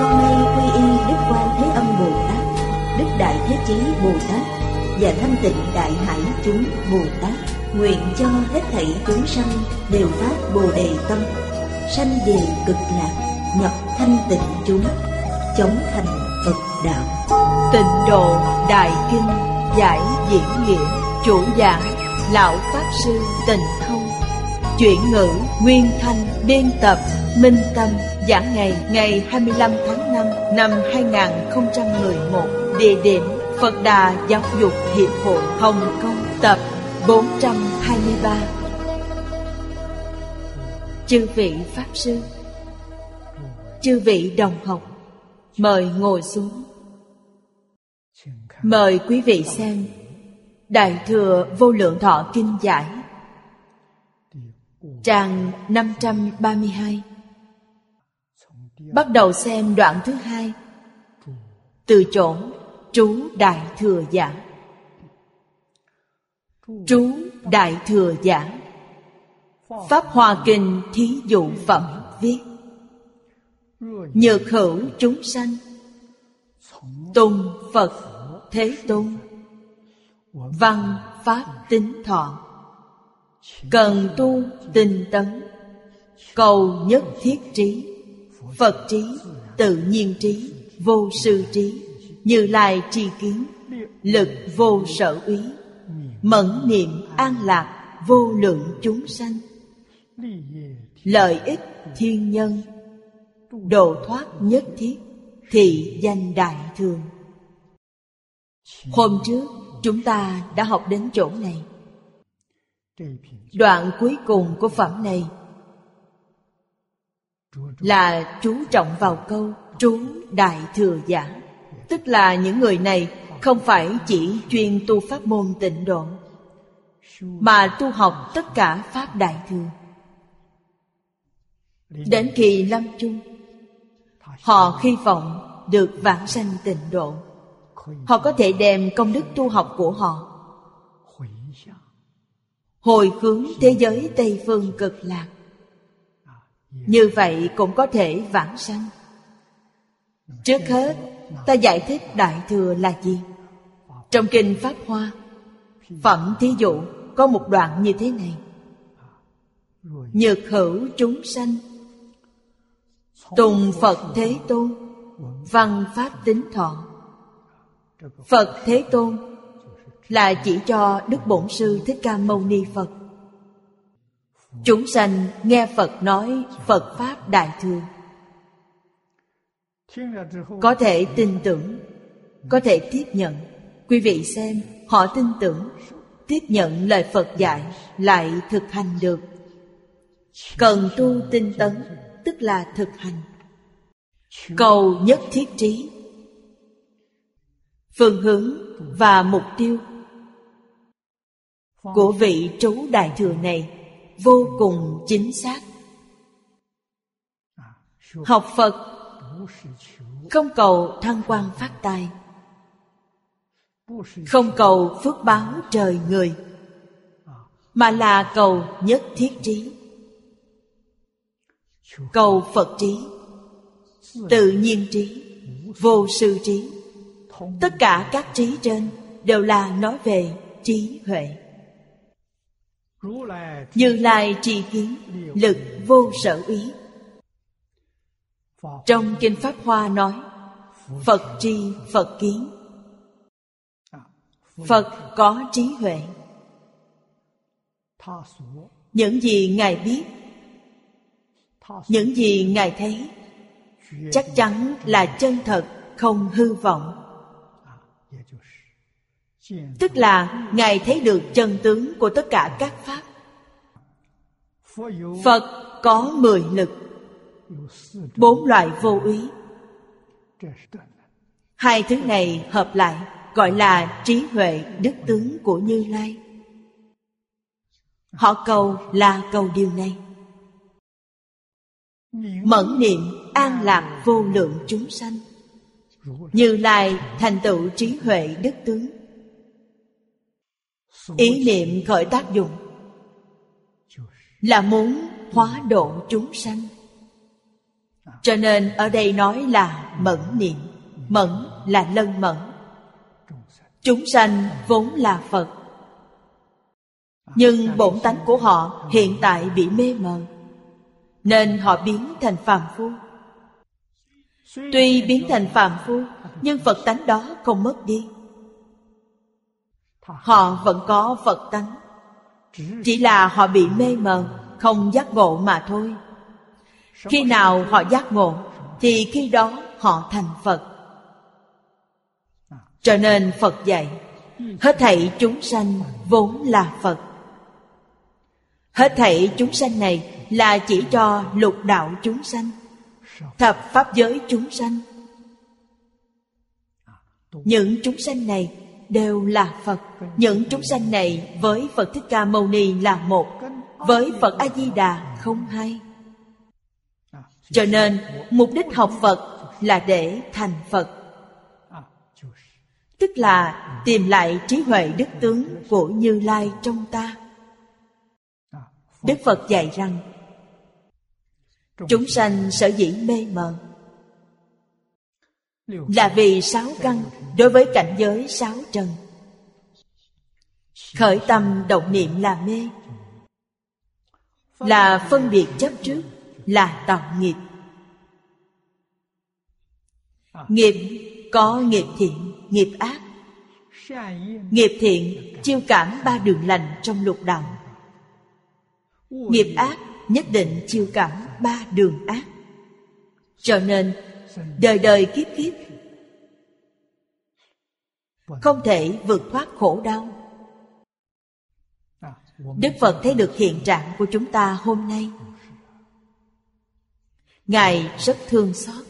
con nay quy y đức quan thế âm bồ tát, đức đại thế chí bồ tát và thanh tịnh đại hải chúng bồ tát, nguyện cho hết thảy chúng sanh đều phát bồ đề tâm, sanh về cực lạc, nhập thanh tịnh chúng, chống thành phật đạo. Tịnh độ đại kinh giải diễn nghĩa chủ giảng lão pháp sư tịnh thông chuyển ngữ nguyên thanh biên tập minh tâm giảng ngày ngày 25 tháng 5 năm 2011 địa điểm Phật Đà Giáo dục Hiệp hội Hồng Kông, tập 423 Chư vị Pháp Sư, Chư vị đồng học, Mời ngồi xuống. Mời quý vị xem Đại Thừa Vô Lượng Thọ Kinh Giải, Trang 532 Bắt đầu xem đoạn thứ hai. Từ chỗ Trú Đại Thừa Giả Trú Đại Thừa Giả Pháp Hòa Kinh Thí Dụ Phẩm viết. Nhược hữu chúng sanh. Tùng Phật Thế Tôn. Văn Pháp tính thọ. Cần tu, tinh tấn. Cầu nhất thiết trí. Phật trí, tự nhiên trí, vô sư trí Như lai tri kiến Lực vô sở úy Mẫn niệm an lạc Vô lượng chúng sanh. Lợi ích thiên nhân Độ thoát nhất thiết Thị danh đại thường. Hôm trước chúng ta đã học đến chỗ này. Đoạn cuối cùng của phẩm này là chú trọng vào câu Trú đại thừa giả. Tức là những người này Không phải chỉ chuyên tu pháp môn tịnh độ, Mà tu học tất cả pháp đại thừa. Đến kỳ lâm chung, Họ hy vọng được vãng sanh tịnh độ. Họ có thể đem công đức tu học của họ Hồi hướng thế giới Tây Phương cực lạc. Như vậy cũng có thể vãng sanh. Trước hết, ta giải thích Đại Thừa là gì. Trong Kinh Pháp Hoa, Phẩm thí dụ có một đoạn như thế này. Nhược hữu chúng sanh, Tùng Phật Thế Tôn, Văn Pháp tính thọ. Phật Thế Tôn Là chỉ cho Đức Bổn Sư Thích Ca Mâu Ni Phật. Chúng sanh nghe Phật nói Phật Pháp Đại Thừa. Có thể tin tưởng, Có thể tiếp nhận. Quý vị xem, Họ tin tưởng, Tiếp nhận lời Phật dạy Lại thực hành được. Cần tu tinh tấn, Tức là thực hành. Cầu nhất thiết trí. Phương hướng và mục tiêu Của vị trú đại thừa này. Vô cùng chính xác. Học Phật Không cầu thăng quan phát tài, Không cầu phước báo trời người, Mà là cầu nhất thiết trí, Cầu Phật trí, Tự nhiên trí, Vô sư trí. Tất cả các trí trên Đều là nói về trí huệ. Như Lai tri kiến, Lực vô sở ý. Trong Kinh Pháp Hoa nói, Phật tri, Phật kiến. Phật có trí huệ. Những gì Ngài biết, Những gì Ngài thấy, Chắc chắn là chân thật, Không hư vọng. Tức là Ngài thấy được chân tướng của tất cả các Pháp Phật có mười lực, Bốn loại vô úy Hai thứ này hợp lại gọi là trí huệ đức tướng của Như Lai. Họ cầu là cầu điều này. Mẫn niệm an lạc vô lượng chúng sanh. Như Lai thành tựu trí huệ đức tướng. Ý niệm khởi tác dụng là muốn hóa độ chúng sanh. Cho nên ở đây nói là mẫn niệm. Mẫn là lân mẫn Chúng sanh vốn là Phật Nhưng bổn tánh của họ hiện tại bị mê mờ, Nên họ biến thành phàm phu Tuy biến thành phàm phu, Nhưng Phật tánh đó không mất đi Họ vẫn có Phật tánh. Chỉ là họ bị mê mờ, Không giác ngộ mà thôi. Khi nào họ giác ngộ, Thì khi đó họ thành Phật. Cho nên Phật dạy. Hết thảy chúng sanh vốn là Phật. Hết thảy chúng sanh này là chỉ cho lục đạo chúng sanh, Thập pháp giới chúng sanh. Những chúng sanh này đều là Phật. Những chúng sanh này với Phật Thích Ca Mâu Ni là một, Với Phật A-di-đà không hai. Cho nên, mục đích học Phật là để thành Phật. Tức là tìm lại trí huệ đức tướng của như lai trong ta. Đức phật dạy rằng, chúng sanh sở dĩ mê mờ là vì sáu căn đối với cảnh giới sáu trần. Khởi tâm động niệm là mê. Là phân biệt chấp trước, là tạo nghiệp. Nghiệp có nghiệp thiện, nghiệp ác. Nghiệp thiện chiêu cảm ba đường lành trong lục đạo. Nghiệp ác nhất định chiêu cảm ba đường ác. Cho nên đời đời kiếp kiếp. Không thể vượt thoát khổ đau. Đức phật thấy được hiện trạng của chúng ta hôm nay. Ngài rất thương xót.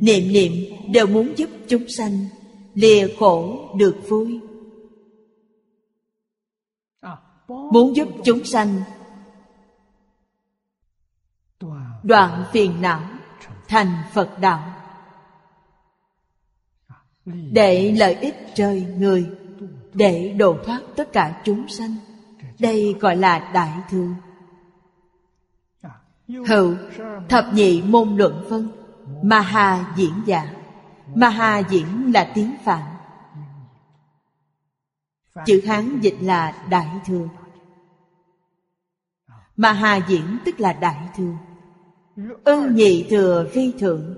Niệm niệm đều muốn giúp chúng sanh lìa khổ được vui. Muốn giúp chúng sanh đoạn phiền não. Thành phật đạo. Để lợi ích trời người, để độ thoát tất cả chúng sanh, đây gọi là đại thương hữu, thập nhị môn luận phân, Maha diễn giả. Maha diễn là tiếng Phạn. Chữ Hán dịch là Đại Thừa. Maha diễn tức là Đại Thừa. Ư nhị thừa vi thượng,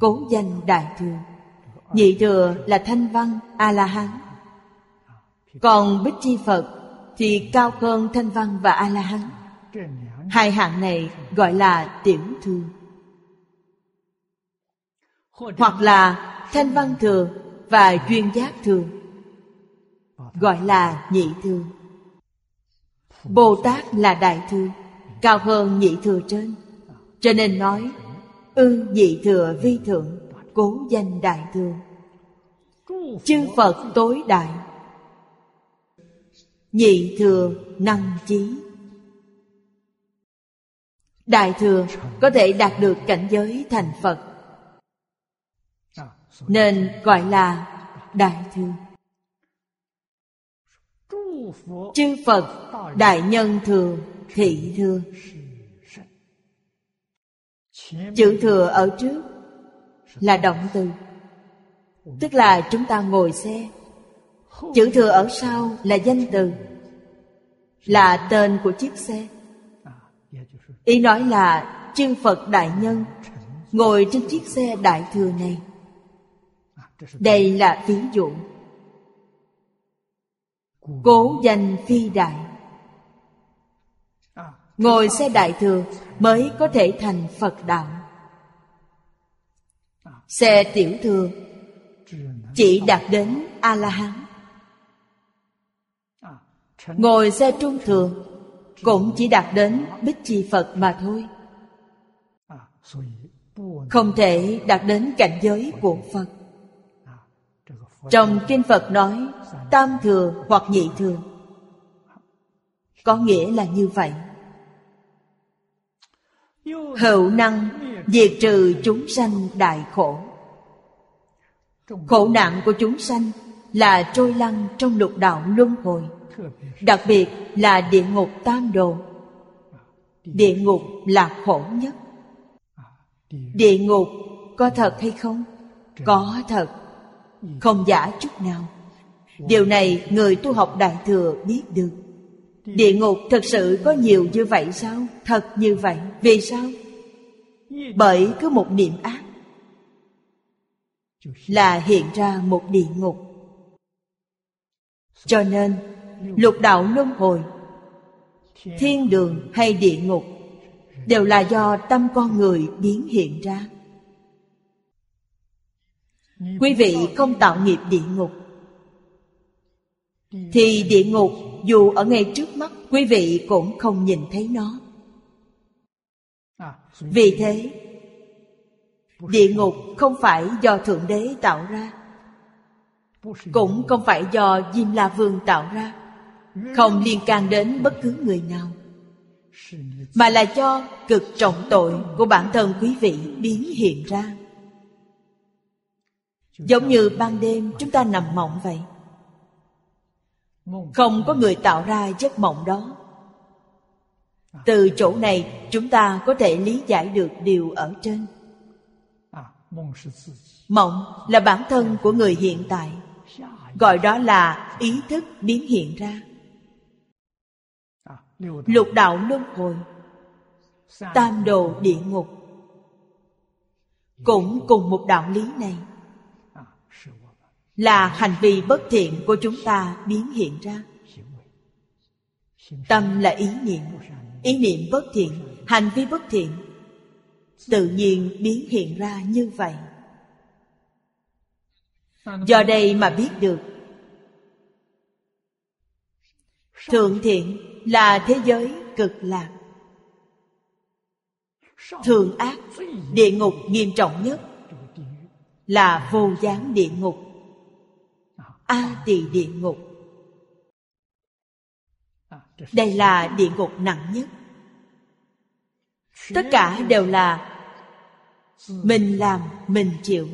Cố danh Đại Thừa. Nhị thừa là Thanh Văn A-la-hán. Còn Bích Chi Phật Thì cao hơn Thanh Văn và A-la-hán. Hai hạng này gọi là tiểu thừa. Hoặc là thanh văn thừa và duyên giác thừa, gọi là nhị thừa. Bồ tát là đại thừa, cao hơn nhị thừa trên cho nên nói, ư nhị thừa vi thượng, cố danh đại thừa. Chư phật tối đại. Nhị thừa năng chí. Đại thừa có thể đạt được cảnh giới thành phật. Nên gọi là đại thừa. Chư phật đại nhân thừa, thị thừa chữ thừa ở trước là động từ. Tức là chúng ta ngồi xe. Chữ thừa ở sau là danh từ. Là tên của chiếc xe. Ý nói là chư phật đại nhân ngồi trên chiếc xe đại thừa này. Đây là ví dụ. Cố danh phi đại ngồi xe đại thừa mới có thể thành phật đạo. Xe tiểu thừa chỉ đạt đến a la hán ngồi xe trung thừa cũng chỉ đạt đến bích chi phật mà thôi. Không thể đạt đến cảnh giới của phật. Trong kinh phật nói, tam thừa hoặc nhị thừa. Có nghĩa là như vậy hữu năng diệt trừ chúng sanh đại khổ. Khổ nạn của chúng sanh là trôi lăn trong lục đạo luân hồi, đặc biệt là địa ngục tam đồ. Địa ngục là khổ nhất. Địa ngục có thật hay không? Có thật. Không giả chút nào. Điều này người tu học đại thừa biết được địa ngục thật sự có nhiều như vậy sao? Thật như vậy. Vì sao? Bởi cứ một niệm ác là hiện ra một địa ngục. Cho nên, lục đạo luân hồi, thiên đường hay địa ngục đều là do tâm con người biến hiện ra. Quý vị không tạo nghiệp địa ngục, thì địa ngục dù ở ngay trước mắt quý vị cũng không nhìn thấy nó. Vì thế địa ngục không phải do thượng đế tạo ra cũng không phải do diêm la vương tạo ra không liên can đến bất cứ người nào mà là do cực trọng tội của bản thân quý vị biến hiện ra. Giống như ban đêm chúng ta nằm mộng vậy không có người tạo ra giấc mộng đó. Từ chỗ này, chúng ta có thể lý giải được điều ở trên. Mộng là bản thân của người hiện tại. Gọi đó là ý thức biến hiện ra. Lục đạo luân hồi. Tam đồ địa ngục. Cũng cùng một đạo lý này là hành vi bất thiện của chúng ta biến hiện ra. Tâm là ý niệm. Ý niệm bất thiện, hành vi bất thiện, tự nhiên biến hiện ra như vậy. Do đây mà biết được. Thượng thiện là thế giới cực lạc. Thượng ác, địa ngục nghiêm trọng nhất là vô gián địa ngục a tỳ địa ngục. Đây là địa ngục nặng nhất. Tất cả đều là mình làm mình chịu.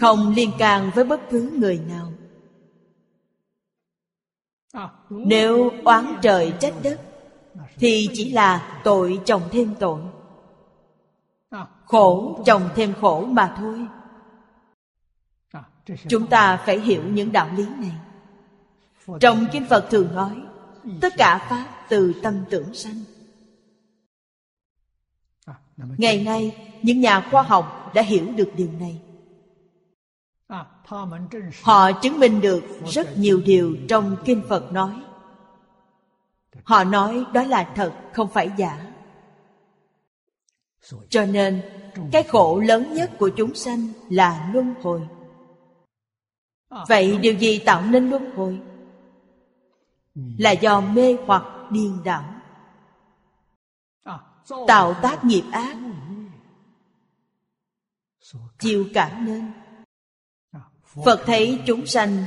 Không liên can với bất cứ người nào. Nếu oán trời trách đất thì chỉ là tội chồng thêm tội. Khổ chồng thêm khổ mà thôi chúng ta phải hiểu những đạo lý này. Trong kinh phật thường nói, tất cả pháp từ tâm tưởng sanh. Ngày nay, những nhà khoa học đã hiểu được điều này. Họ chứng minh được rất nhiều điều trong kinh phật nói. Họ nói đó là thật, không phải giả. Cho nên, cái khổ lớn nhất của chúng sanh là luân hồi vậy điều gì tạo nên luân hồi? Là do mê hoặc điên đảo. Tạo tác nghiệp ác. Chịu cảm nên. Phật thấy chúng sanh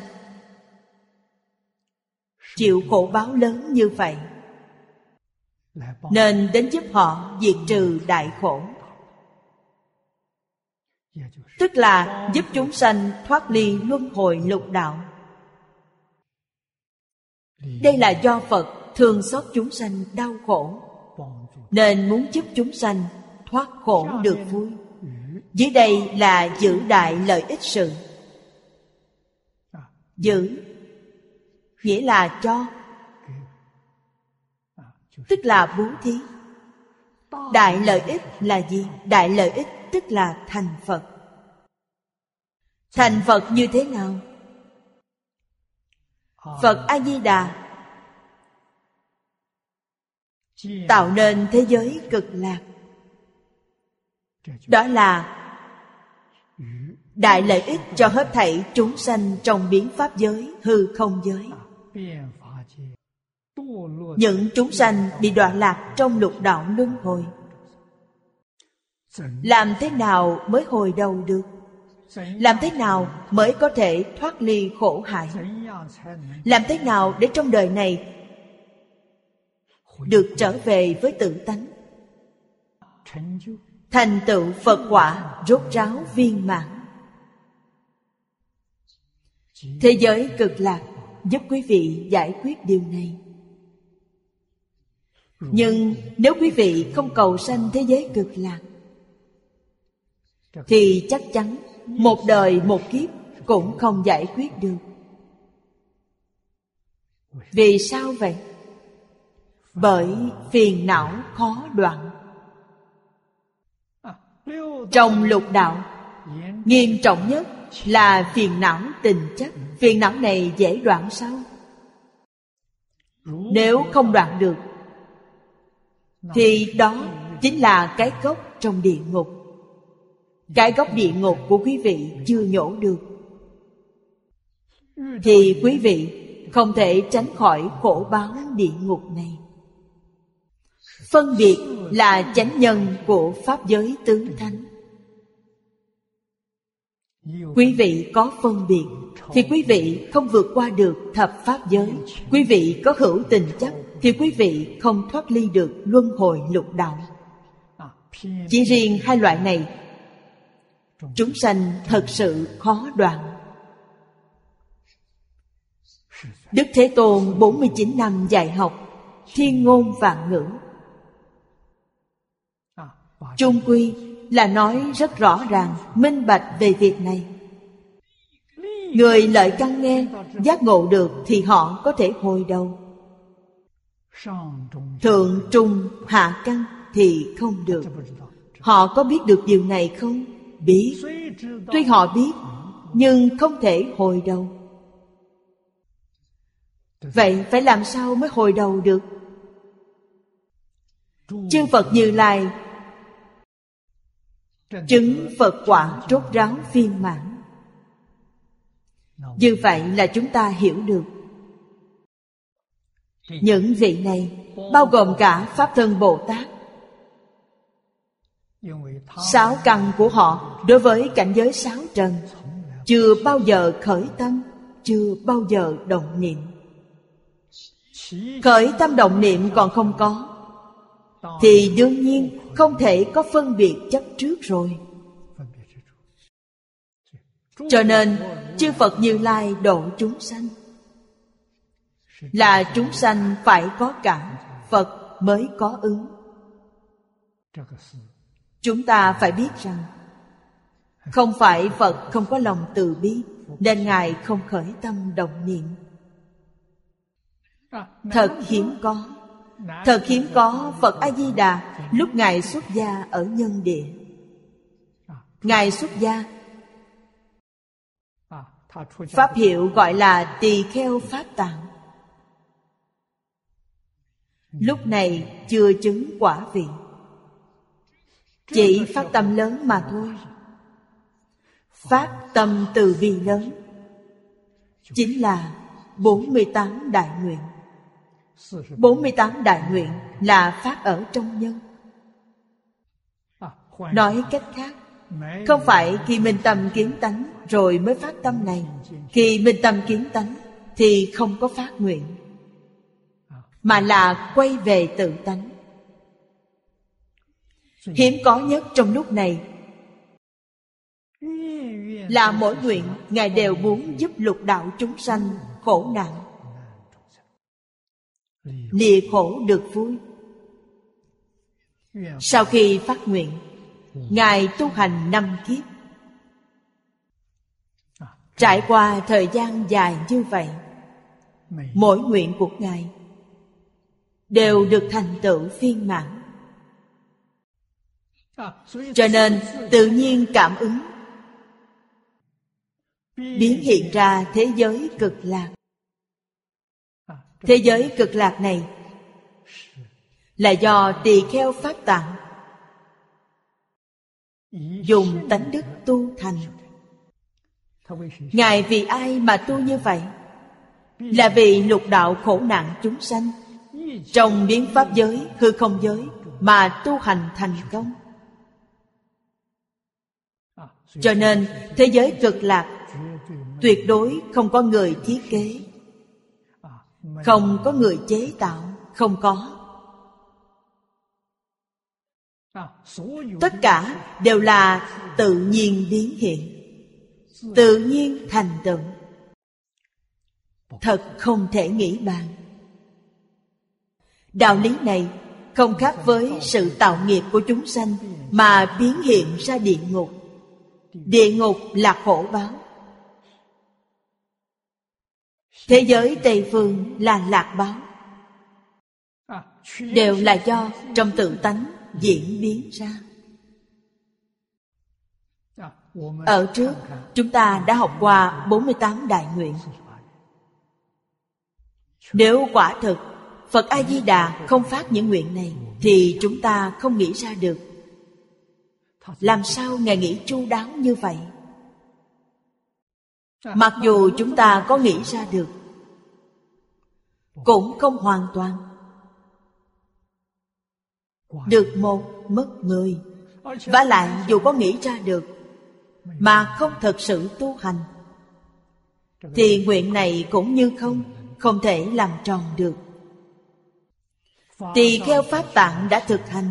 chịu khổ báo lớn như vậy nên đến giúp họ diệt trừ đại khổ tức là giúp chúng sanh thoát ly luân hồi lục đạo. Đây là do phật thương xót chúng sanh đau khổ, nên muốn giúp chúng sanh thoát khổ được vui. Dưới đây là giữ đại lợi ích sự. Giữ nghĩa là cho, tức là bố thí. Đại lợi ích là gì? Đại lợi ích tức là thành phật thành phật như thế nào? Phật a di đà tạo nên thế giới cực lạc. Đó là đại lợi ích cho hết thảy chúng sanh trong biến pháp giới, hư không giới. Những chúng sanh bị đọa lạc trong lục đạo luân hồi. Làm thế nào mới hồi đầu được? Làm thế nào mới có thể thoát ly khổ hại? Làm thế nào để trong đời này được trở về với tự tánh? Thành tựu phật quả rốt ráo viên mãn. Thế giới cực lạc giúp quý vị giải quyết điều này. Nhưng nếu quý vị không cầu sanh thế giới cực lạc, thì chắc chắn một đời, một kiếp, cũng không giải quyết được. Vì sao vậy? Bởi phiền não khó đoạn. Trong lục đạo, nghiêm trọng nhất là phiền não tình chấp phiền não này dễ đoạn sao? Nếu không đoạn được, thì đó chính là cái gốc trong địa ngục cái gốc địa ngục của quý vị chưa nhổ được. Thì quý vị không thể tránh khỏi khổ báo địa ngục này. Phân biệt là chánh nhân của pháp giới tứ thánh. Quý vị có phân biệt thì quý vị không vượt qua được thập pháp giới. Quý vị có hữu tình chấp thì quý vị không thoát ly được luân hồi lục đạo. Chỉ riêng hai loại này chúng sanh thật sự khó đoạn. Đức Thế Tôn 49 năm dạy học, Thiên ngôn vạn ngữ. Trung quy là nói rất rõ ràng, Minh bạch về việc này. Người lợi căn nghe, Giác ngộ được thì họ có thể hồi đầu. Thượng trung hạ căn thì không được. Họ có biết được điều này không? Biết Tuy họ biết, Nhưng không thể hồi đầu. Vậy phải làm sao mới hồi đầu được? Chư Phật Như Lai. Chứng Phật quả rốt ráo viên mãn. Như vậy là chúng ta hiểu được. Những vị này Bao gồm cả Pháp Thân Bồ Tát Sáu căn của họ Đối với cảnh giới sáu trần Chưa bao giờ khởi tâm Chưa bao giờ động niệm. Khởi tâm động niệm còn không có Thì đương nhiên không thể có phân biệt chấp trước rồi. Cho nên chư Phật Như Lai độ chúng sanh. Là chúng sanh phải có cảm Phật mới có ứng Chúng ta phải biết rằng, Không phải Phật không có lòng từ bi, Nên Ngài không khởi tâm động niệm. Thật hiếm có, Thật hiếm có Phật A-di-đà Lúc Ngài xuất gia ở nhân địa. Ngài xuất gia, Pháp hiệu gọi là tỳ kheo pháp tạng. Lúc này chưa chứng quả vị. Chỉ phát tâm lớn mà thôi. Phát tâm từ bi lớn. Chính là 48 đại nguyện. 48 đại nguyện là phát ở trong nhân. Nói cách khác, Không phải khi minh tâm kiến tánh Rồi mới phát tâm này. Khi minh tâm kiến tánh Thì không có phát nguyện, Mà là quay về tự tánh. Hiếm có nhất trong lúc này. Là mỗi nguyện, Ngài đều muốn giúp lục đạo chúng sanh khổ nạn. Lìa khổ được vui. Sau khi phát nguyện, ngài tu hành năm kiếp. Trải qua thời gian dài như vậy, mỗi nguyện của ngài đều được thành tựu viên mãn cho nên tự nhiên cảm ứng. Biến hiện ra thế giới cực lạc. Thế giới cực lạc này Là do tỳ kheo pháp tạng Dùng tánh đức tu thành. Ngài vì ai mà tu như vậy? Là vì lục đạo khổ nạn chúng sanh. Trong biến pháp giới, hư không giới Mà tu hành thành công cho nên, thế giới cực lạc, tuyệt đối không có người thiết kế. Không có người chế tạo, không có. Tất cả đều là tự nhiên biến hiện, tự nhiên thành tựu. Thật không thể nghĩ bàn. Đạo lý này không khác với sự tạo nghiệp của chúng sanh mà biến hiện ra địa ngục địa ngục là khổ báo. Thế giới tây phương là lạc báo. Đều là do trong tự tánh diễn biến ra. Ở trước, chúng ta đã học qua 48 đại nguyện. Nếu quả thực, Phật A-di-đà không phát những nguyện này, Thì chúng ta không nghĩ ra được. Làm sao Ngài nghĩ chu đáo như vậy? Mặc dù chúng ta có nghĩ ra được Cũng không hoàn toàn. Được một mất mười. Và lại dù có nghĩ ra được Mà không thật sự tu hành Thì nguyện này cũng như không Không thể làm tròn được. Tỳ kheo Pháp Tạng đã thực hành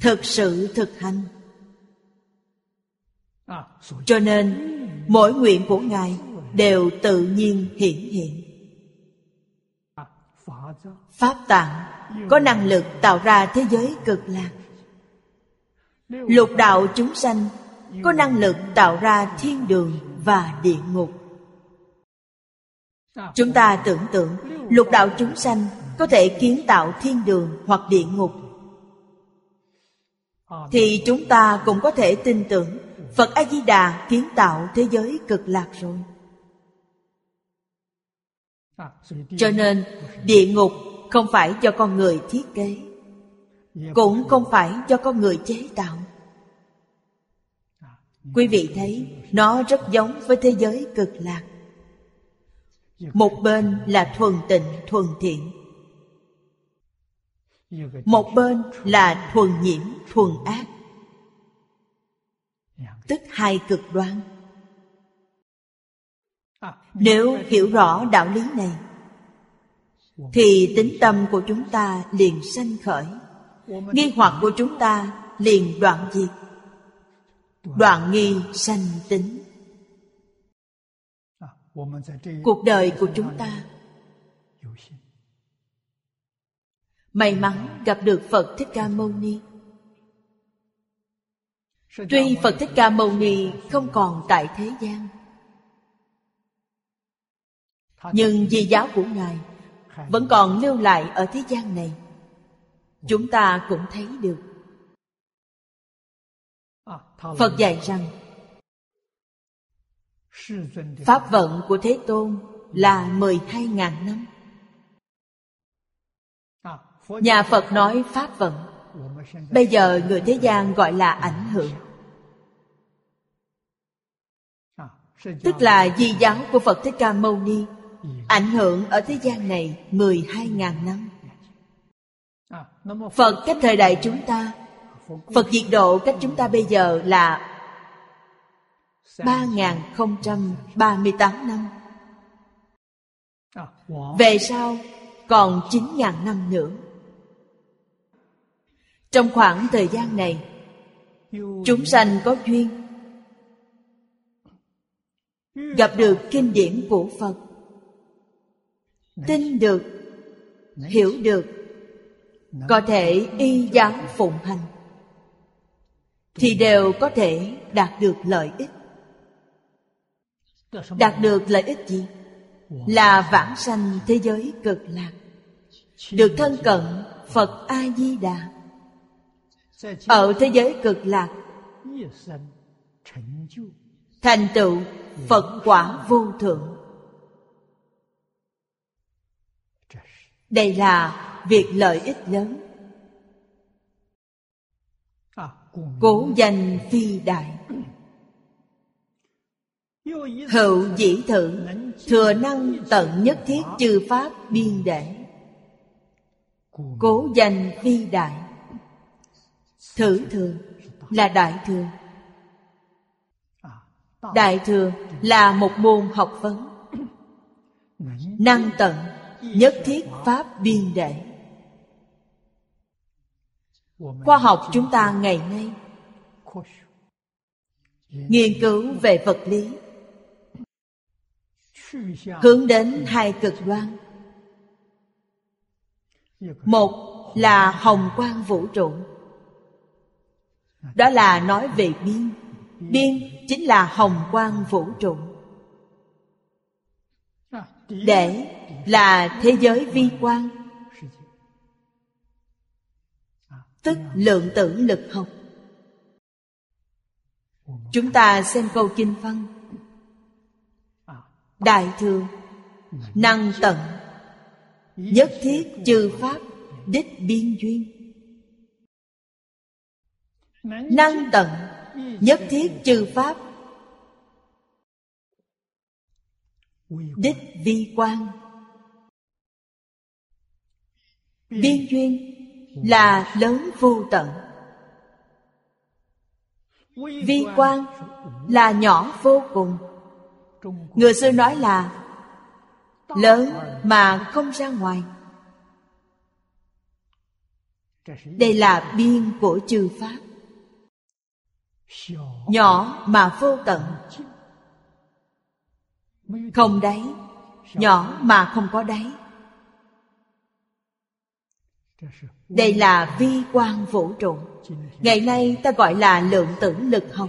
Thực sự thực hành cho nên, Mỗi nguyện của Ngài Đều tự nhiên hiển hiện. Pháp Tạng Có năng lực tạo ra thế giới cực lạc. Lục đạo chúng sanh Có năng lực tạo ra thiên đường và địa ngục. Chúng ta tưởng tượng, Lục đạo chúng sanh có thể kiến tạo thiên đường hoặc địa ngục. Thì chúng ta cũng có thể tin tưởng phật a di đà kiến tạo thế giới cực lạc rồi. Cho nên, địa ngục không phải do con người thiết kế, cũng không phải do con người chế tạo. Quý vị thấy, nó rất giống với thế giới cực lạc. Một bên là thuần tịnh, thuần thiện. Một bên là thuần nhiễm, thuần ác tức hai cực đoan. Nếu hiểu rõ đạo lý này thì tính tâm của chúng ta liền sanh khởi. Nghi hoặc của chúng ta liền đoạn diệt. Đoạn nghi sanh tính. Cuộc đời của chúng ta may mắn gặp được phật thích ca mâu ni tuy phật thích ca mâu ni không còn tại thế gian, nhưng di giáo của ngài vẫn còn lưu lại ở thế gian này, chúng ta cũng thấy được. Phật dạy rằng, pháp vận của thế tôn là mười hai ngàn năm. Nhà Phật nói Pháp vận. Bây giờ người thế gian gọi là ảnh hưởng. Tức là di giáo của Phật Thích Ca Mâu Ni, Ảnh hưởng ở thế gian này 12.000 năm. Phật cách thời đại chúng ta, Phật diệt độ cách chúng ta bây giờ là 3.038 năm. Về sau còn 9.000 năm nữa. Trong khoảng thời gian này, chúng sanh có duyên gặp được kinh điển của phật. Tin được, hiểu được, có thể y giáo phụng hành, thì đều có thể đạt được lợi ích. Đạt được lợi ích gì? Là vãng sanh thế giới cực lạc, được thân cận phật a di đà. Ở thế giới cực lạc, thành tựu phật quả vô thượng. Đây là việc lợi ích lớn. Cố danh phi đại. Hữu dĩ thử thừa năng tận nhất thiết chư pháp biên đệ. Cố danh phi đại. Thử thường là đại thừa đại thừa là một môn học vấn. Năng tận nhất thiết pháp biên đệ. Khoa học chúng ta ngày nay. Nghiên cứu về vật lý. Hướng đến hai cực đoan. Một là hồng quang vũ trụ. Đó là nói về biên. Biên chính là hồng quang vũ trụ. Để là thế giới vi quan tức lượng tử lực học. Chúng ta xem câu kinh văn. Đại thừa, năng tận, nhất thiết chư pháp, đích biên duyên. Năng tận nhất thiết chư pháp. Đích vi quan biên duyên là lớn vô tận. Vi quan là nhỏ vô cùng. Người xưa nói là lớn mà không ra ngoài. Đây là biên của chư pháp nhỏ mà vô tận. Không đáy. Nhỏ mà không có đáy. Đây là vi quan vũ trụ. Ngày nay ta gọi là lượng tử lực học.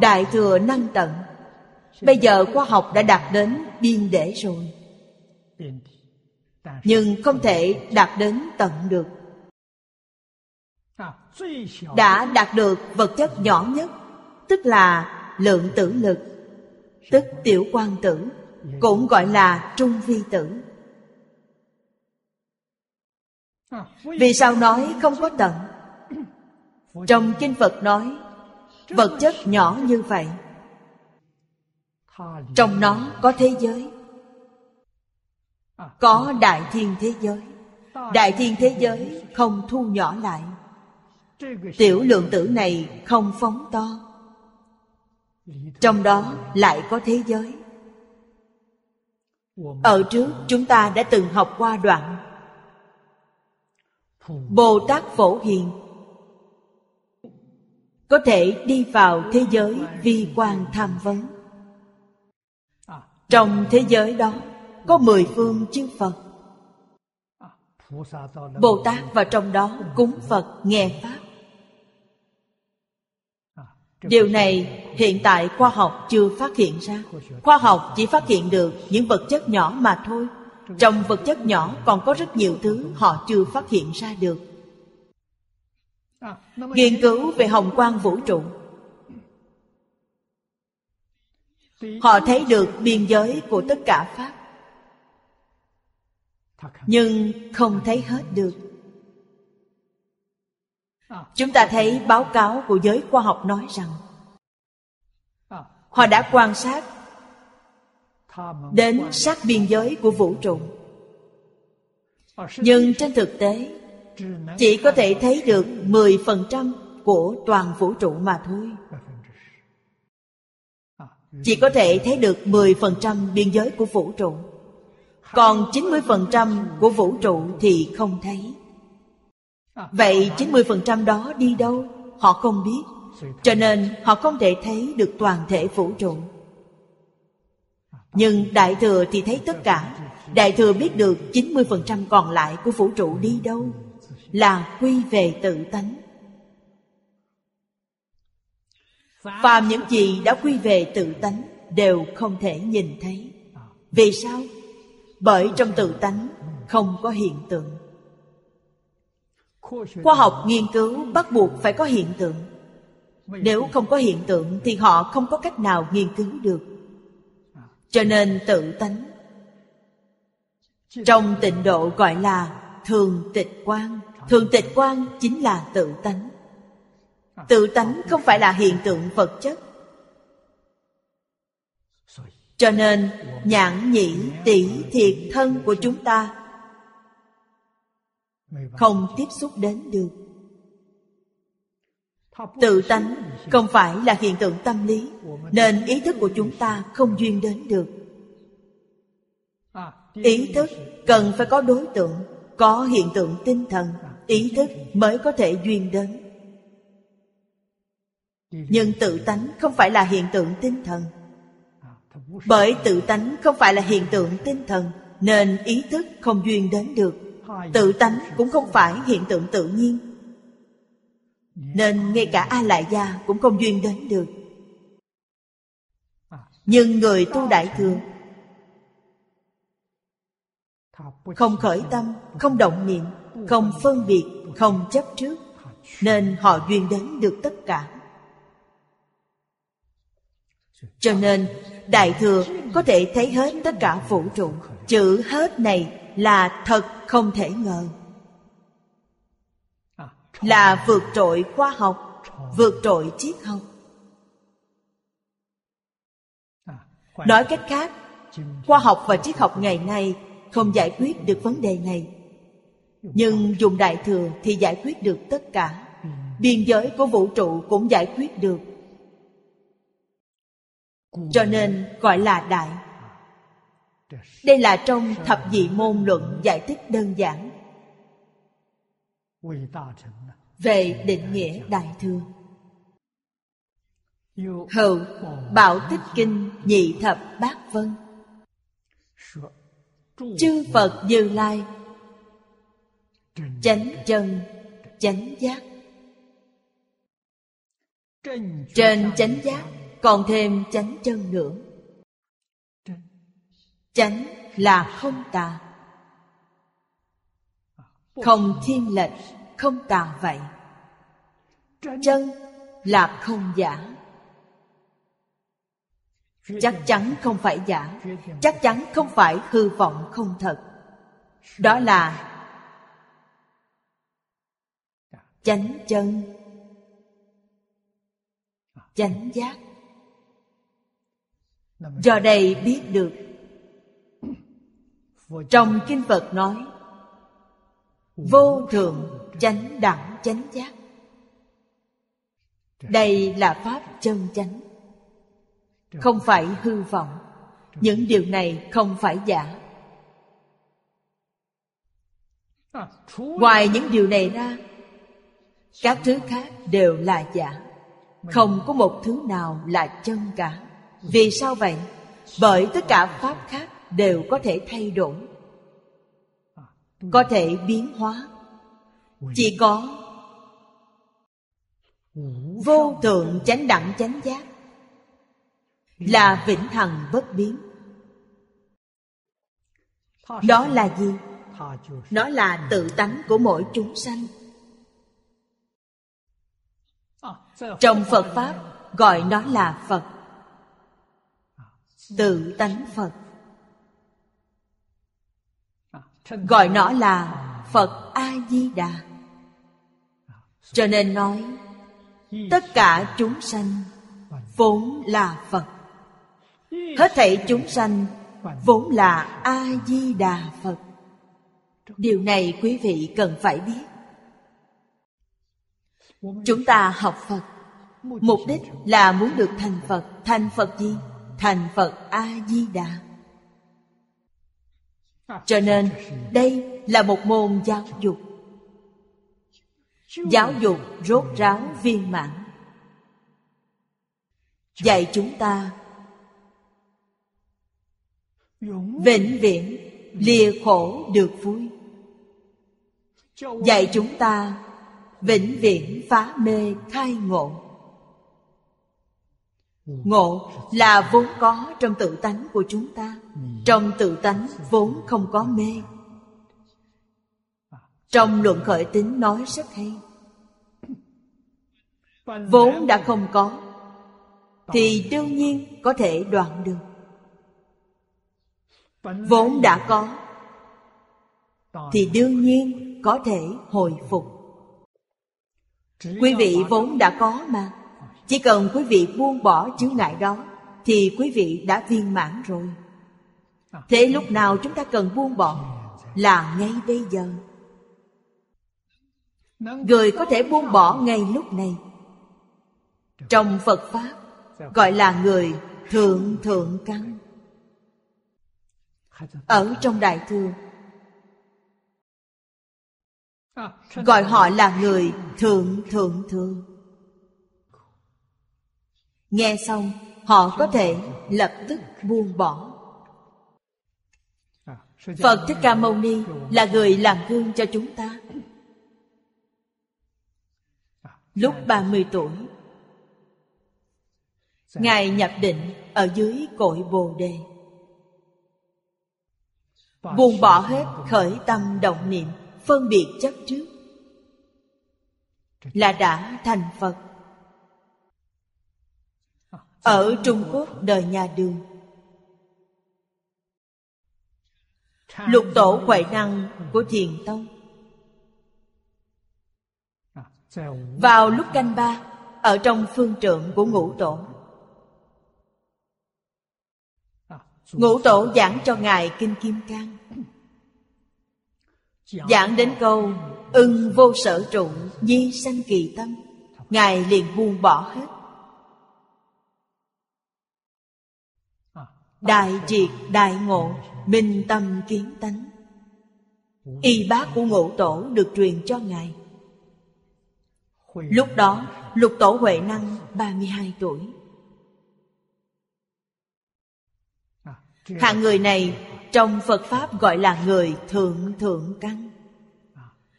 Đại thừa năng tận. Bây giờ khoa học đã đạt đến biên để rồi. Nhưng không thể đạt đến tận được đã đạt được vật chất nhỏ nhất, tức là lượng tử lực, tức tiểu quan tử, cũng gọi là trung vi tử. Vì sao nói không có tận? Trong kinh phật nói, vật chất nhỏ như vậy, trong nó có thế giới, có đại thiên thế giới. Đại thiên thế giới không thu nhỏ lại tiểu lượng tử này không phóng to. Trong đó lại có thế giới. Ở trước chúng ta đã từng học qua đoạn bồ tát phổ hiền. Có thể đi vào thế giới vi quan tham vấn. Trong thế giới đó có mười phương chư phật. Bồ tát vào trong đó cúng phật, nghe pháp điều này hiện tại khoa học chưa phát hiện ra. Khoa học chỉ phát hiện được những vật chất nhỏ mà thôi. Trong vật chất nhỏ còn có rất nhiều thứ họ chưa phát hiện ra được. Nghiên cứu về hồng quang vũ trụ. Họ thấy được biên giới của tất cả pháp, nhưng không thấy hết được chúng ta thấy báo cáo của giới khoa học nói rằng, họ đã quan sát đến sát biên giới của vũ trụ. Nhưng trên thực tế, chỉ có thể thấy được 10% của toàn vũ trụ mà thôi. Chỉ có thể thấy được 10% biên giới của vũ trụ. Còn 90% của vũ trụ thì không thấy. Vậy 90% đó đi đâu? Họ không biết. Cho nên họ không thể thấy được toàn thể vũ trụ. Nhưng Đại Thừa thì thấy tất cả. Đại Thừa biết được 90% còn lại của vũ trụ đi đâu. Là quy về tự tánh. Phàm những gì đã quy về tự tánh Đều không thể nhìn thấy. Vì sao? Bởi trong tự tánh không có hiện tượng. Khoa học nghiên cứu bắt buộc phải có hiện tượng. Nếu không có hiện tượng Thì họ không có cách nào nghiên cứu được. Cho nên tự tánh. Trong tịnh độ gọi là thường tịch quan Thường tịch quan chính là tự tánh. Tự tánh không phải là hiện tượng vật chất. Cho nên nhãn nhĩ tỷ thiệt, thân của chúng ta không tiếp xúc đến được. Tự tánh không phải là hiện tượng tâm lý Nên ý thức của chúng ta không duyên đến được. Ý thức cần phải có đối tượng Có hiện tượng tinh thần Ý thức mới có thể duyên đến. Nhưng tự tánh không phải là hiện tượng tinh thần. Bởi tự tánh không phải là hiện tượng tinh thần Nên ý thức không duyên đến được Tự tánh cũng không phải hiện tượng tự nhiên. Nên ngay cả A Lại Gia cũng không duyên đến được. Nhưng người tu Đại Thừa Không khởi tâm, không động niệm Không phân biệt, không chấp trước Nên họ duyên đến được tất cả. Cho nên Đại Thừa có thể thấy hết tất cả vũ trụ Chữ hết này là thật không thể ngờ. Là vượt trội khoa học vượt trội triết học. Nói cách khác khoa học và triết học ngày nay không giải quyết được vấn đề này. Nhưng dùng đại thừa thì giải quyết được tất cả. Biên giới của vũ trụ cũng giải quyết được. Cho nên gọi là đại đây là trong thập dị môn luận giải thích đơn giản. Về định nghĩa đại thừa. Hậu bảo tích kinh, nhị thập bát vân. Chư phật như lai. Chánh chân, chánh giác. Trên chánh giác còn thêm chánh chân nữa chánh là không tà. Không thiên lệch, không tà vậy. Chân là không giả. Chắc chắn không phải giả. Chắc chắn không phải hư vọng không thật. Đó là chánh chân. Chánh giác. Do đây biết được trong kinh phật nói, vô thượng chánh đẳng chánh giác. Đây là pháp chân chánh. Không phải hư vọng. Những điều này không phải giả. Ngoài những điều này ra, các thứ khác đều là giả. Không có một thứ nào là chân cả. Vì sao vậy? Bởi tất cả pháp khác đều có thể thay đổi, có thể biến hóa. Chỉ có vô thượng chánh đẳng chánh giác là vĩnh hằng bất biến. Đó là gì? Nó là tự tánh của mỗi chúng sanh. Trong phật pháp gọi nó là phật. Tự tánh phật gọi nó là phật a di đà cho nên nói, tất cả chúng sanh vốn là phật. Hết thảy chúng sanh vốn là a di đà phật. Điều này quý vị cần phải biết. Chúng ta học phật, mục đích là muốn được thành phật. Thành phật gì? Thành phật a di đà cho nên, đây là một môn giáo dục. Giáo dục rốt ráo viên mãn. Dạy chúng ta vĩnh viễn lìa khổ được vui. Dạy chúng ta vĩnh viễn phá mê khai ngộ. Ngộ là vốn có trong tự tánh của chúng ta trong tự tánh vốn không có mê. Trong luận khởi tính nói rất hay. Vốn đã không có, thì đương nhiên có thể đoạn được. Vốn đã có, thì đương nhiên có thể hồi phục. Quý vị vốn đã có mà. Chỉ cần quý vị buông bỏ chướng ngại đó, thì quý vị đã viên mãn rồi. À. thế lúc nào chúng ta cần buông bỏ là ngay bây giờ. Người có thể buông bỏ ngay lúc này. Trong Phật Pháp Gọi là người thượng thượng căn. Ở trong Đại Thừa, Gọi họ là người thượng thượng thượng Nghe xong, Họ có thể lập tức buông bỏ. Phật Thích Ca Mâu Ni là người làm gương cho chúng ta. Lúc 30 tuổi, Ngài nhập định ở dưới cội Bồ Đề. Buông bỏ hết khởi tâm động niệm, Phân biệt chấp trước, Là đã thành Phật. Ở Trung Quốc đời nhà đường Lục tổ huệ năng của thiền tông. Vào lúc canh ba, Ở trong phương trượng của ngũ tổ. Ngũ tổ giảng cho Ngài Kinh Kim Cang. Giảng đến câu, Ưng vô sở trụ Di sanh kỳ tâm. Ngài liền buông bỏ hết. Đại triệt, đại ngộ. Minh tâm kiến tánh. Y bác của ngũ tổ được truyền cho Ngài. Lúc đó, lục tổ Huệ Năng 32 tuổi. Hạng người này trong Phật Pháp gọi là người thượng thượng căn.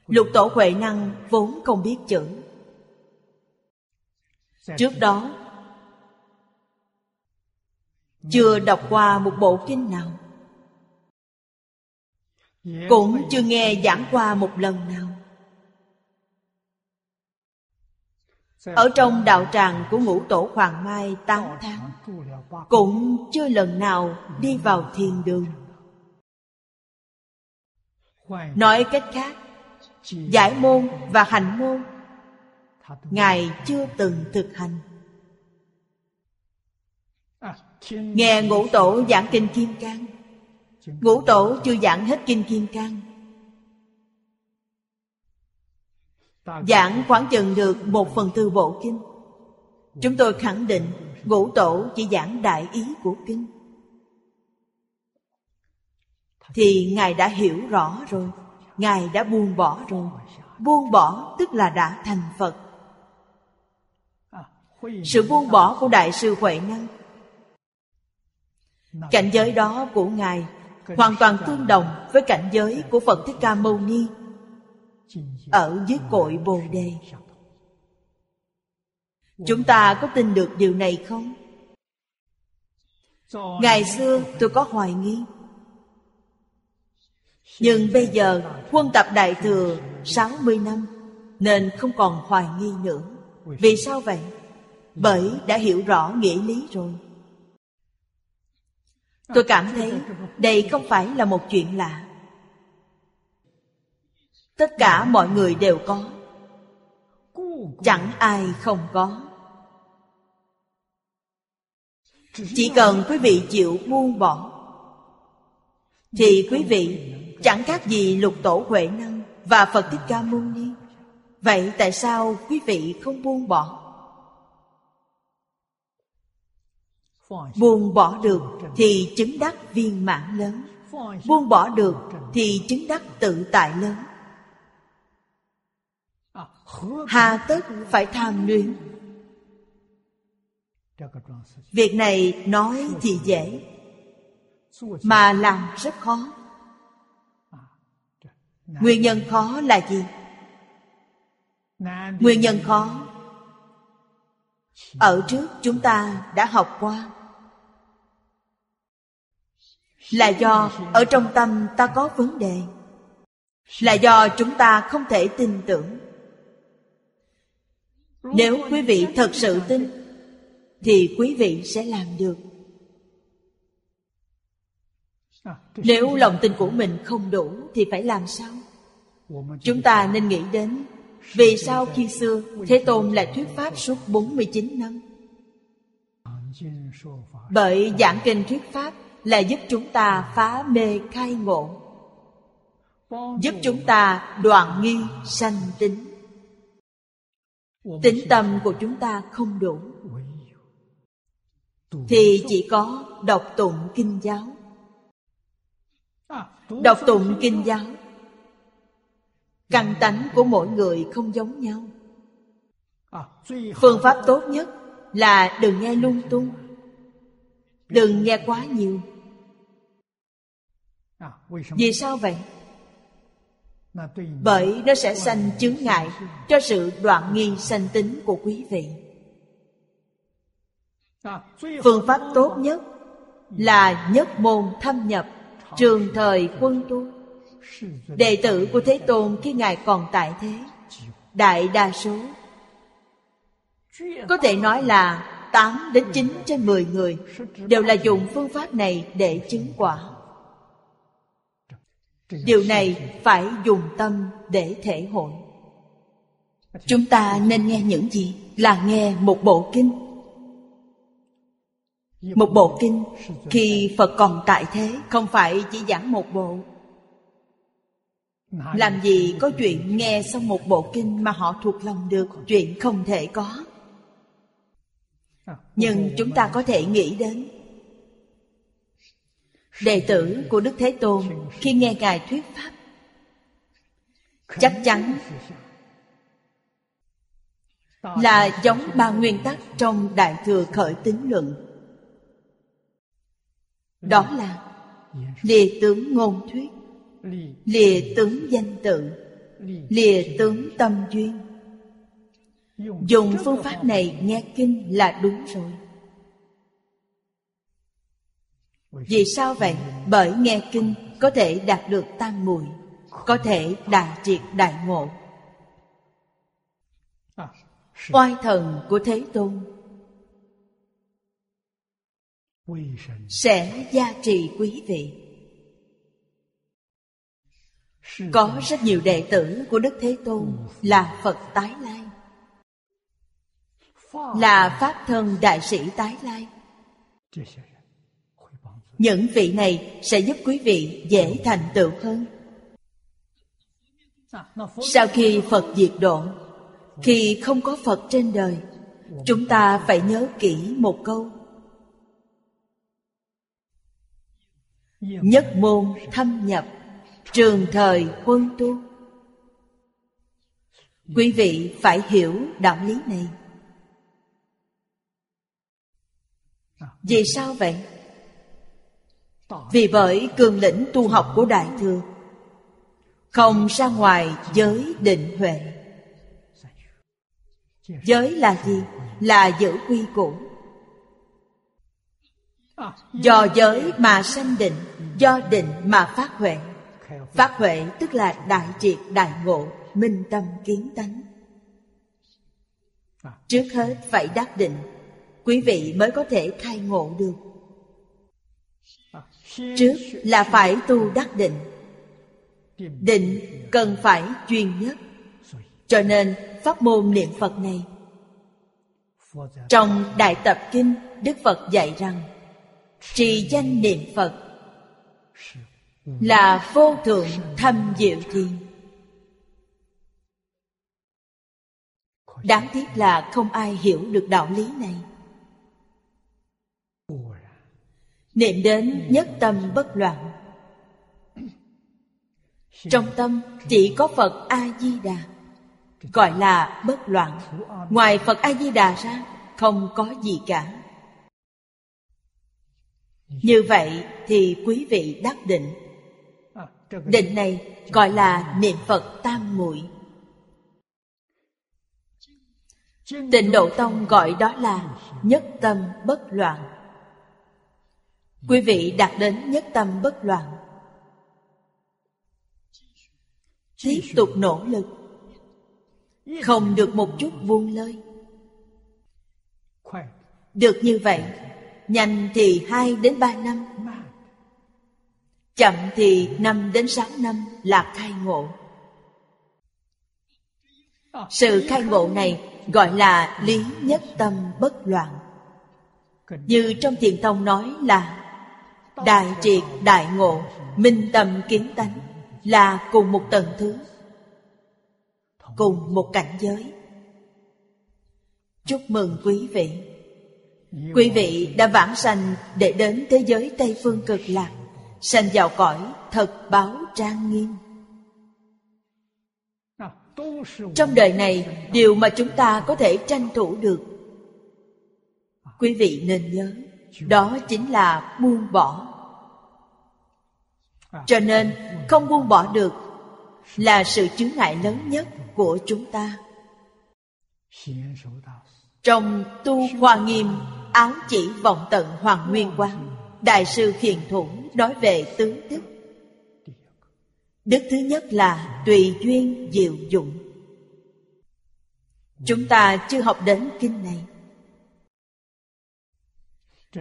Lục tổ Huệ Năng vốn không biết chữ. Trước đó, Chưa đọc qua một bộ kinh nào. Cũng chưa nghe giảng qua một lần nào. Ở trong đạo tràng của ngũ tổ Hoàng Mai 8 tháng Cũng chưa lần nào đi vào thiền đường. Nói cách khác Giải môn và hành môn Ngài chưa từng thực hành. Nghe ngũ tổ giảng kinh Kim Cang Ngũ tổ chưa giảng hết kinh Kim Cang. Giảng khoảng chừng được một phần tư bộ kinh. Chúng tôi khẳng định Ngũ tổ chỉ giảng đại ý của kinh. Thì Ngài đã hiểu rõ rồi, Ngài đã buông bỏ rồi. Buông bỏ tức là đã thành Phật. Sự buông bỏ của Đại sư Huệ Năng, Cảnh giới đó của Ngài Hoàn toàn tương đồng với cảnh giới của Phật Thích Ca Mâu Ni Ở dưới cội Bồ Đề Chúng ta có tin được điều này không? Ngày xưa tôi có hoài nghi Nhưng bây giờ quân tập Đại Thừa 60 năm, Nên không còn hoài nghi nữa Vì sao vậy? Bởi đã hiểu rõ nghĩa lý rồi Tôi cảm thấy đây không phải là một chuyện lạ. Tất cả mọi người đều có. Chẳng ai không có. Chỉ cần quý vị chịu buông bỏ, Thì quý vị, chẳng khác gì lục tổ Huệ Năng Và Phật Thích Ca Mâu Ni. Vậy tại sao quý vị không buông bỏ? Buông bỏ được thì chứng đắc viên mãn lớn Buông bỏ được thì chứng đắc tự tại lớn Hà tất phải tham luyến? Việc này nói thì dễ, Mà làm rất khó Nguyên nhân khó là gì? Nguyên nhân khó Ở trước chúng ta đã học qua là do, ở trong tâm ta có vấn đề. Là do chúng ta không thể tin tưởng. Nếu quý vị thật sự tin, Thì quý vị sẽ làm được. Nếu lòng tin của mình không đủ, Thì phải làm sao? Chúng ta nên nghĩ đến, Vì sao khi xưa Thế Tôn lại thuyết pháp suốt 49 năm? Bởi giảng kinh thuyết pháp là giúp chúng ta phá mê khai ngộ. Giúp chúng ta đoạn nghi sanh tính. Tính tâm của chúng ta không đủ. Thì chỉ có đọc tụng kinh giáo. Đọc tụng kinh giáo. Căn tánh của mỗi người không giống nhau. Phương pháp tốt nhất là đừng nghe lung tung. Đừng nghe quá nhiều vì sao vậy? bởi nó sẽ sanh chướng ngại cho sự đoạn nghi sanh tính của quý vị. Phương pháp tốt nhất là nhất môn thâm nhập trường thời quân tu. đệ tử của thế tôn khi ngài còn tại thế đại đa số. Có thể nói là 8 đến 9 trên 10 người đều là dùng phương pháp này để chứng quả. Điều này phải dùng tâm để thể hội. Chúng ta nên nghe những gì? Là nghe một bộ kinh. Một bộ kinh khi Phật còn tại thế, không phải chỉ giảng một bộ. Làm gì có chuyện nghe xong một bộ kinh mà họ thuộc lòng được Chuyện không thể có nhưng chúng ta có thể nghĩ đến đệ tử của đức thế tôn khi nghe ngài thuyết pháp, chắc chắn là giống ba nguyên tắc trong đại thừa khởi tín luận. Đó là lìa tướng ngôn thuyết, lìa tướng danh tự, lìa tướng tâm duyên. Dùng phương pháp này nghe kinh là đúng rồi. Vì sao vậy? Bởi nghe kinh có thể đạt được tam muội, có thể đại triệt đại ngộ. Oai thần của thế tôn sẽ gia trì quý vị. Có rất nhiều đệ tử của đức thế tôn là phật tái lai, là pháp thân đại sĩ tái lai những vị này sẽ giúp quý vị dễ thành tựu hơn. Sau khi phật diệt độ, khi không có phật trên đời, chúng ta phải nhớ kỹ một câu. Nhất môn thâm nhập, trường thời quân tu. Quý vị phải hiểu đạo lý này. Vì sao vậy? Vì bởi cường lĩnh tu học của đại thừa không ra ngoài giới định huệ. Giới là gì? Là giữ quy củ. Do giới mà sanh định, do định mà phát huệ. Phát huệ tức là đại triệt, đại ngộ, minh tâm kiến tánh. Trước hết phải đắc định, quý vị mới có thể khai ngộ được trước là phải tu đắc định. Định cần phải chuyên nhất. Cho nên pháp môn niệm phật này. Trong đại tập kinh, đức phật dạy rằng, trì danh niệm phật là vô thượng thâm diệu thiên đáng tiếc là không ai hiểu được đạo lý này niệm đến nhất tâm bất loạn. Trong tâm chỉ có phật a di đà gọi là bất loạn. Ngoài phật a di đà ra, không có gì cả. Như vậy thì quý vị đắc định. Định này gọi là niệm phật tam muội. Tịnh độ tông gọi đó là nhất tâm bất loạn quý vị đạt đến nhất tâm bất loạn. Tiếp tục nỗ lực. Không được một chút buông lơi. Được như vậy, nhanh thì hai đến ba năm. Chậm thì năm đến sáu năm là khai ngộ. Sự khai ngộ này gọi là lý nhất tâm bất loạn. Như trong thiền tông nói là đại triệt đại ngộ, minh tâm kiến tánh, là cùng một tầng thứ, cùng một cảnh giới. Chúc mừng quý vị. Quý vị đã vãng sanh để đến thế giới tây phương cực lạc, sanh vào cõi thật báo trang nghiêm. Trong đời này, điều mà chúng ta có thể tranh thủ được, quý vị nên nhớ đó chính là buông bỏ. Cho nên không buông bỏ được là sự chướng ngại lớn nhất của chúng ta. Trong tu hoa nghiêm áo chỉ vọng tận hoàng nguyên quán đại sư khiền thủ nói về tứ đức. Đức thứ nhất là tùy duyên diệu dụng chúng ta chưa học đến kinh này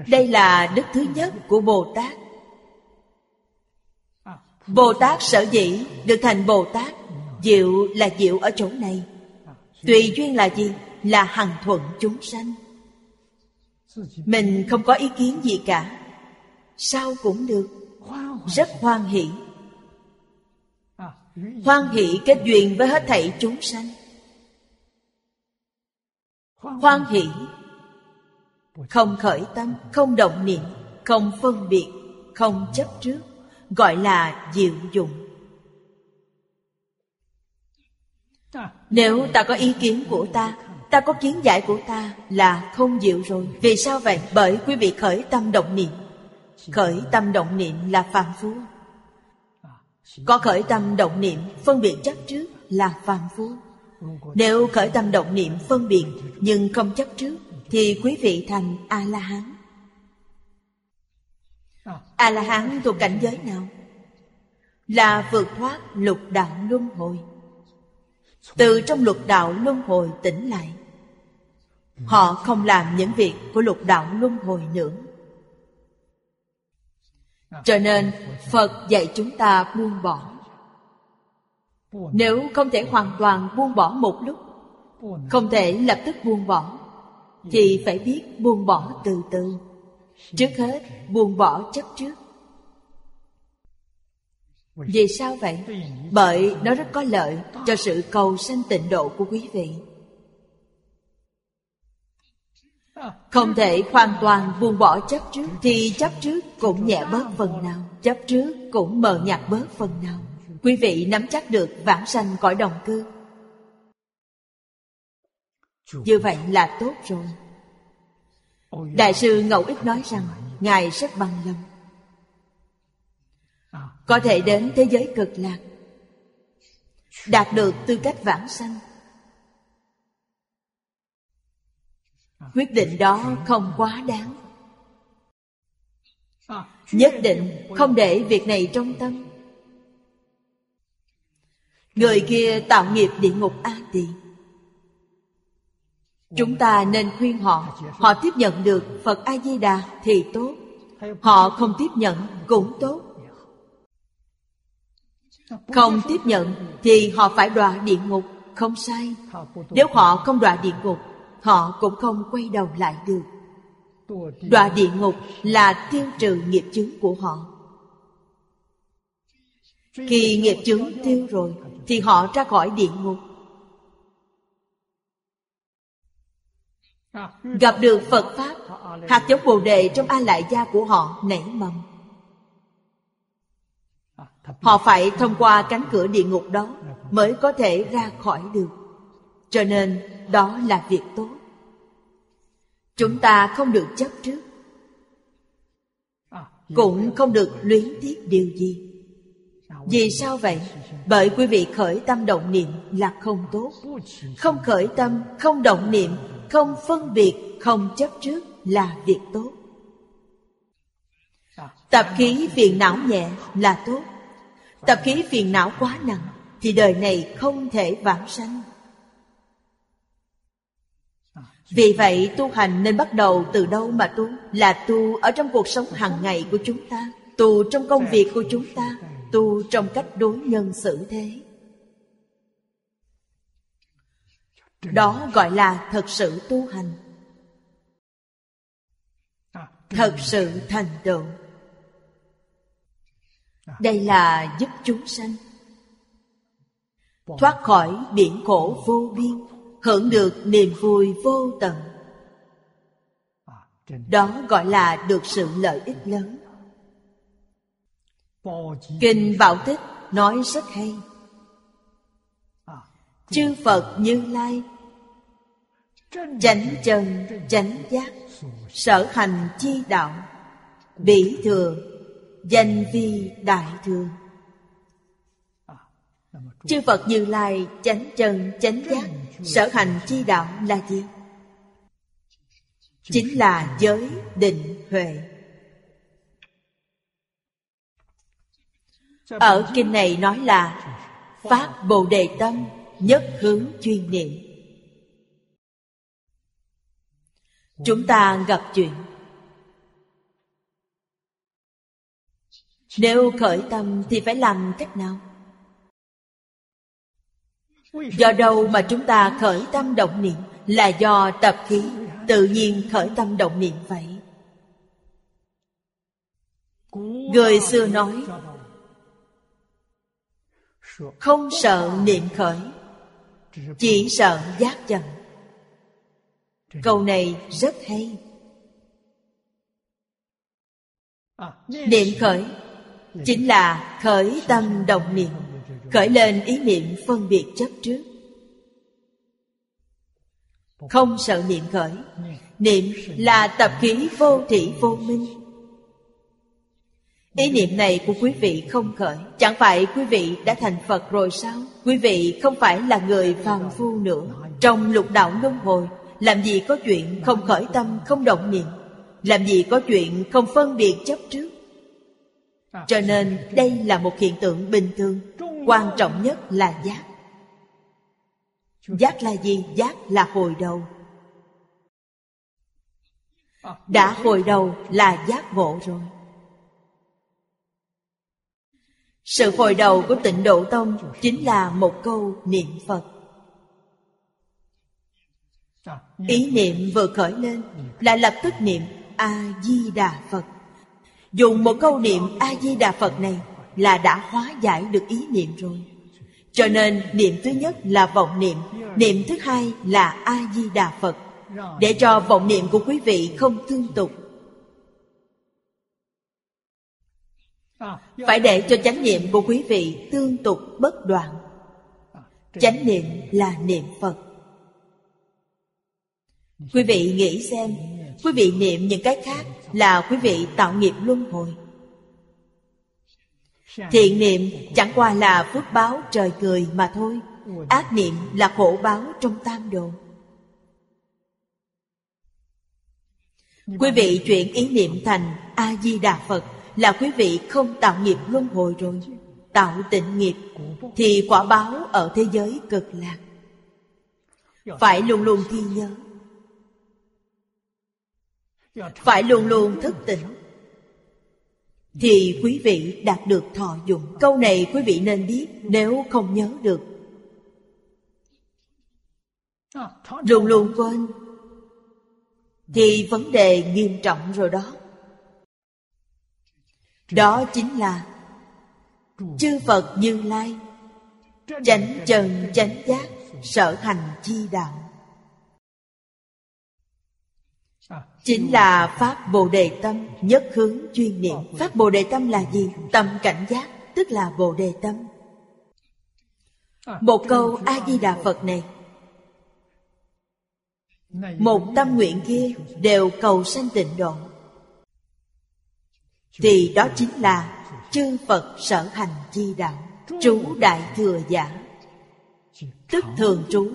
đây là đức thứ nhất của bồ tát. Bồ tát sở dĩ được thành bồ tát, diệu là diệu ở chỗ này. Tùy duyên là gì? Là hằng thuận chúng sanh. Mình không có ý kiến gì cả. Sao cũng được. Rất hoan hỷ. Hoan hỷ kết duyên với hết thảy chúng sanh. Hoan hỷ không khởi tâm, không động niệm, không phân biệt, không chấp trước, gọi là diệu dụng. Nếu ta có ý kiến của ta ta có kiến giải của ta là không diệu rồi. Vì sao vậy? Bởi quý vị khởi tâm động niệm. Khởi tâm động niệm là phàm phu. Có khởi tâm động niệm, phân biệt chấp trước là phàm phu. Nếu khởi tâm động niệm, phân biệt nhưng không chấp trước thì quý vị thành a la hán a la hán thuộc cảnh giới nào? Là vượt thoát lục đạo luân hồi. Từ trong lục đạo luân hồi tỉnh lại họ không làm những việc của lục đạo luân hồi nữa. Cho nên phật dạy chúng ta buông bỏ. Nếu không thể hoàn toàn buông bỏ một lúc không thể lập tức buông bỏ thì phải biết buông bỏ từ từ. Trước hết, buông bỏ chấp trước. Vì sao vậy? Bởi nó rất có lợi cho sự cầu sanh tịnh độ của quý vị. Không thể hoàn toàn buông bỏ chấp trước, thì chấp trước cũng nhẹ bớt phần nào. Chấp trước cũng mờ nhạt bớt phần nào. Quý vị nắm chắc được vãng sanh cõi đồng cư như vậy là tốt rồi. Đại sư ngẫu ích nói rằng ngài rất bằng lòng. Có thể đến thế giới cực lạc đạt được tư cách vãng sanh. Quyết định đó không quá đáng. Nhất định không để việc này trong tâm. Người kia tạo nghiệp địa ngục a tỳ chúng ta nên khuyên họ họ tiếp nhận được phật a di đà thì tốt. Họ không tiếp nhận cũng tốt. Không tiếp nhận thì họ phải đọa địa ngục, không sai. Nếu họ không đọa địa ngục, họ cũng không quay đầu lại được. Đọa địa ngục là tiêu trừ nghiệp chướng của họ. Khi nghiệp chướng tiêu rồi thì họ ra khỏi địa ngục. Gặp được phật pháp, hạt giống bồ đề trong a lại gia của họ nảy mầm. Họ phải thông qua cánh cửa địa ngục đó mới có thể ra khỏi được. Cho nên, đó là việc tốt. Chúng ta không được chấp trước, cũng không được luyến tiếc điều gì. Vì sao vậy? Bởi quý vị khởi tâm động niệm là không tốt. Không khởi tâm, không động niệm không phân biệt không chấp trước là việc tốt. Tập khí phiền não nhẹ là tốt. Tập khí phiền não quá nặng thì đời này không thể vãng sanh. Vì vậy tu hành nên bắt đầu từ đâu mà tu? Là tu ở trong cuộc sống hàng ngày của chúng ta Tu trong công việc của chúng ta Tu trong cách đối nhân xử thế Đó gọi là thật sự tu hành. Thật sự thành tựu. Đây là giúp chúng sanh. Thoát khỏi biển khổ vô biên, hưởng được niềm vui vô tận. Đó gọi là được sự lợi ích lớn. Kinh bảo tích nói rất hay chư phật như lai. Chánh chân, chánh giác, sở hành chi đạo, bỉ thừa danh vi đại thừa chư phật như lai, chánh chân, chánh giác, sở hành chi đạo là gì? Chính là giới định huệ. Ở kinh này nói là phát bồ đề tâm nhất hướng chuyên niệm. Chúng ta gặp chuyện. Nếu khởi tâm thì phải làm cách nào? Do đâu mà chúng ta khởi tâm động niệm là do tập khí tự nhiên khởi tâm động niệm vậy? Người xưa nói, không sợ niệm khởi chỉ sợ giác chậm câu này rất hay. Niệm khởi chính là khởi tâm đồng niệm, khởi lên ý niệm phân biệt chấp trước. Không sợ niệm khởi, niệm là tập khí vô thị vô minh ý niệm này của quý vị không khởi. Chẳng phải quý vị đã thành phật rồi sao? Quý vị không phải là người phàm phu nữa. Trong lục đạo luân hồi, làm gì có chuyện không khởi tâm, không động niệm? Làm gì có chuyện không phân biệt chấp trước? Cho nên đây là một hiện tượng bình thường. Quan trọng nhất là giác. Giác là gì? Giác là hồi đầu. Đã hồi đầu là giác ngộ rồi sự hồi đầu của tịnh độ tông chính là một câu niệm phật. Ý niệm vừa khởi lên là lập tức niệm a di đà phật. Dùng một câu niệm a di đà phật này là đã hóa giải được ý niệm rồi. Cho nên niệm thứ nhất là vọng niệm niệm thứ hai là a di đà phật. Để cho vọng niệm của quý vị không tương tục phải để cho chánh niệm của quý vị tương tục bất đoạn. Chánh niệm là niệm phật. Quý vị nghĩ xem, quý vị niệm những cái khác là quý vị tạo nghiệp luân hồi. Thiện niệm chẳng qua là phước báo trời cười mà thôi. Ác niệm là khổ báo trong tam đồ. Quý vị chuyển ý niệm thành a di đà phật là quý vị không tạo nghiệp luân hồi rồi, tạo tịnh nghiệp thì quả báo ở thế giới cực lạc. Phải luôn luôn ghi nhớ. Phải luôn luôn thức tỉnh. Thì quý vị đạt được thọ dụng. Câu này quý vị nên biết nếu không nhớ được. Luôn luôn quên. Thì vấn đề nghiêm trọng rồi đó đó chính là chư phật như lai. Chánh trần chánh giác sở hành chi đạo. Chính là pháp bồ đề tâm, nhất hướng chuyên niệm. Pháp bồ đề tâm là gì? Tâm cảnh giác, tức là bồ đề tâm. Một câu a di đà phật này. Một tâm nguyện kia đều cầu sanh tịnh độ thì đó chính là chư phật sở hành chi đạo trú đại thừa giả tức thường trú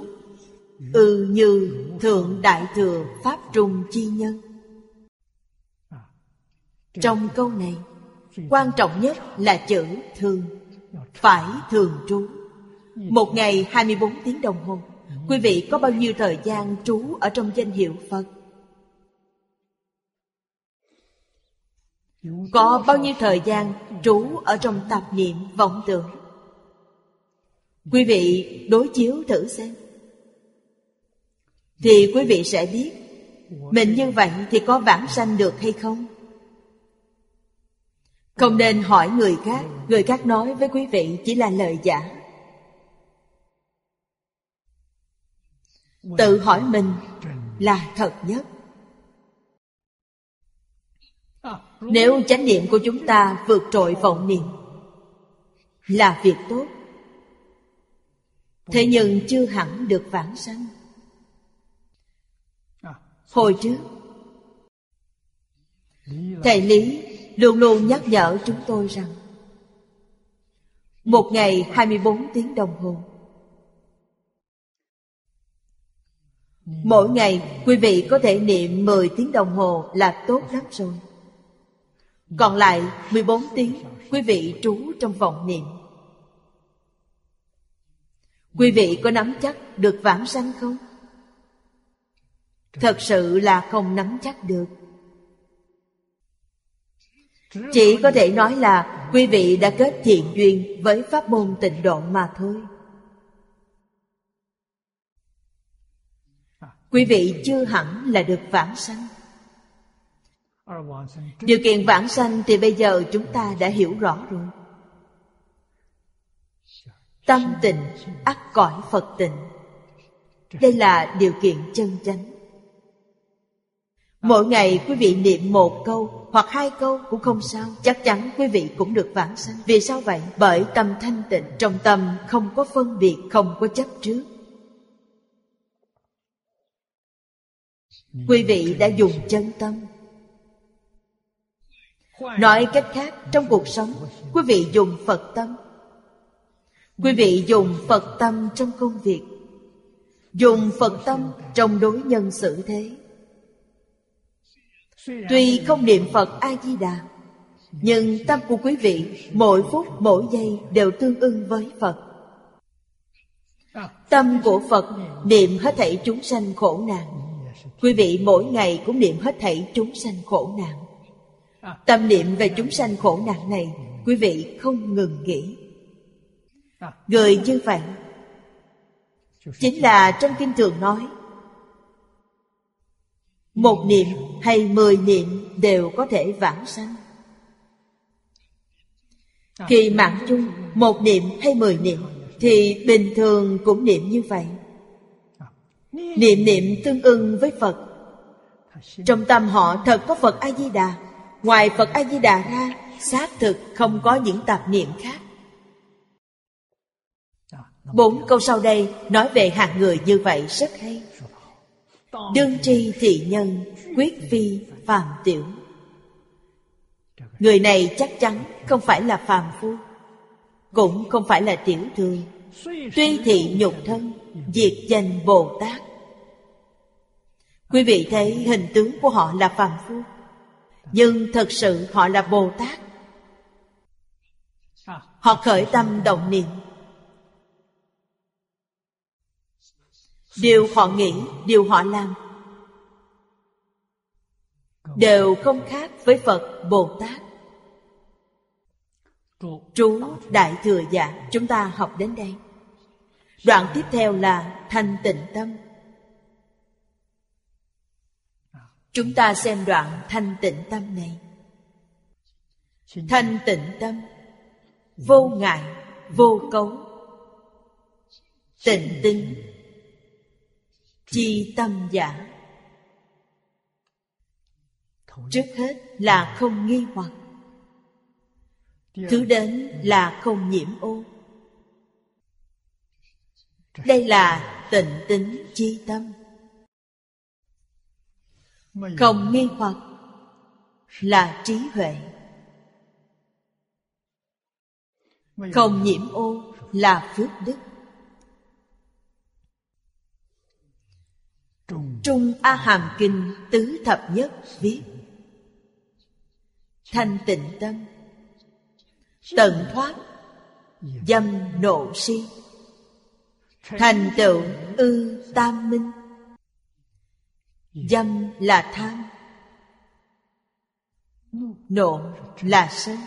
ư ừ như thượng đại thừa pháp trung chi nhân. Trong câu này, quan trọng nhất là chữ thường, phải thường trú. Một ngày 24 tiếng đồng hồ, quý vị có bao nhiêu thời gian trú ở trong danh hiệu phật? Có bao nhiêu thời gian trú ở trong tạp niệm vọng tưởng? Quý vị đối chiếu thử xem. Thì quý vị sẽ biết, mình như vậy thì có vãng sanh được hay không? Không nên hỏi người khác người khác nói với quý vị chỉ là lời giả. Tự hỏi mình là thật nhất. Nếu chánh niệm của chúng ta vượt trội vọng niệm, là việc tốt. Thế nhưng chưa hẳn được vãng sanh. Hồi trước, thầy lý luôn luôn nhắc nhở chúng tôi rằng, một ngày 24 tiếng đồng hồ. Mỗi ngày, quý vị có thể niệm 10 tiếng đồng hồ là tốt lắm rồi. Còn lại 14 tiếng, quý vị trú trong vọng niệm. Quý vị có nắm chắc được vãng sanh không? Thật sự là không nắm chắc được. Chỉ có thể nói là quý vị đã kết thiện duyên với pháp môn tịnh độ mà thôi. Quý vị chưa hẳn là được vãng sanh. Điều kiện vãng sanh thì bây giờ chúng ta đã hiểu rõ rồi. Tâm tịnh ắt cõi Phật tịnh. Đây là điều kiện chân chánh. Mỗi ngày quý vị niệm một câu hoặc hai câu cũng không sao. Chắc chắn quý vị cũng được vãng sanh. Vì sao vậy? Bởi tâm thanh tịnh Trong tâm không có phân biệt, không có chấp trước. Quý vị đã dùng chân tâm. Nói cách khác, Trong cuộc sống, Quý vị dùng Phật tâm. Quý vị dùng Phật tâm trong công việc. Dùng Phật tâm trong đối nhân xử thế. Tuy không niệm Phật A-di-đà Nhưng tâm của quý vị Mỗi phút, mỗi giây đều tương ưng với Phật. Tâm của Phật niệm hết thảy chúng sanh khổ nạn. Quý vị mỗi ngày cũng niệm hết thảy chúng sanh khổ nạn. Tâm niệm về chúng sanh khổ nạn này, Quý vị không ngừng nghĩ. Người như vậy Chính là trong kinh thường nói, Một niệm hay mười niệm đều có thể vãng sanh. Khi mạng chung, một niệm hay mười niệm Thì bình thường cũng niệm như vậy. Niệm niệm tương ưng với Phật. Trong tâm họ thật có Phật A-di-đà Ngoài Phật A-di-đà ra, Xác thực không có những tạp niệm khác. Bốn câu sau đây nói về hạng người như vậy rất hay. Đương tri thị nhân, Quyết phi phàm tiểu. Người này chắc chắn không phải là phàm phu, Cũng không phải là tiểu thư Tuy thị nhục thân, Diệt danh Bồ Tát. Quý vị thấy hình tướng của họ là phàm phu. Nhưng thật sự họ là Bồ Tát. Họ khởi tâm động niệm. Điều họ nghĩ, điều họ làm Đều không khác với Phật Bồ Tát. Trú Đại Thừa giả Chúng ta học đến đây. Đoạn tiếp theo là thanh tịnh tâm. Chúng ta xem đoạn thanh tịnh tâm này. Thanh tịnh tâm. Vô ngại, vô cấu. Tịnh tính. Chi tâm giả. Trước hết là không nghi hoặc. Thứ đến là không nhiễm ô. Đây là tịnh tính chi tâm. Không nghi hoặc Là trí huệ. Không nhiễm ô là phước đức. Trung. A Hàm Kinh Tứ Thập Nhất viết. Thanh tịnh tâm. Tận thoát. Dâm nộ si. Thành tựu ư tam minh Dâm là tham Nộ là sân.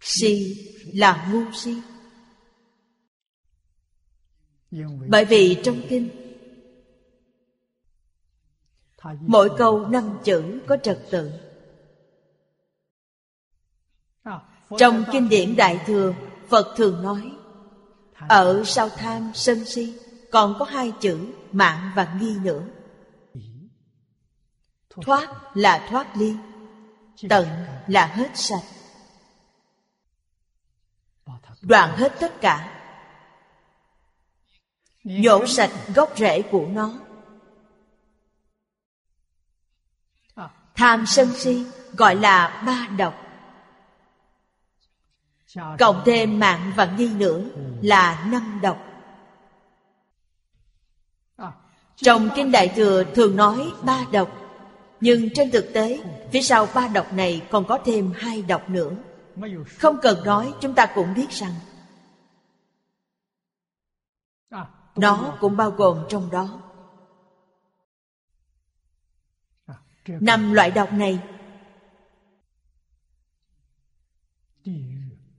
Si là ngu si. Bởi vì trong kinh, mỗi câu năm chữ có trật tự. Trong kinh điển đại thừa, phật thường nói, Ở sau tham sân si. Còn có hai chữ mạng và nghi nữa. Thoát là thoát ly, Tận là hết sạch. Đoạn hết tất cả. Nhổ sạch gốc rễ của nó. Tham sân si gọi là ba độc. Cộng thêm mạng và nghi nữa là năm độc. Trong Kinh Đại Thừa thường nói ba độc, Nhưng trên thực tế, Phía sau ba độc này còn có thêm hai độc nữa. Không cần nói, chúng ta cũng biết rằng Nó cũng bao gồm trong đó. Năm loại độc này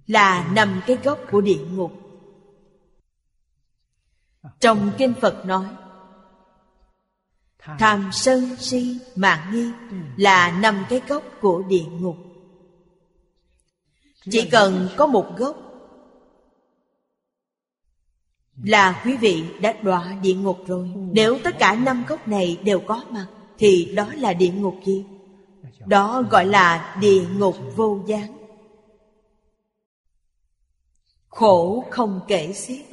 Là nằm cái gốc của địa ngục. Trong Kinh Phật nói Tham sân si mạng nghi Là nằm cái gốc của địa ngục. Chỉ cần có một gốc Là quý vị đã đọa địa ngục rồi. Nếu tất cả năm gốc này đều có mặt Thì đó là địa ngục gì? Đó gọi là địa ngục vô gián. Khổ không kể xiết.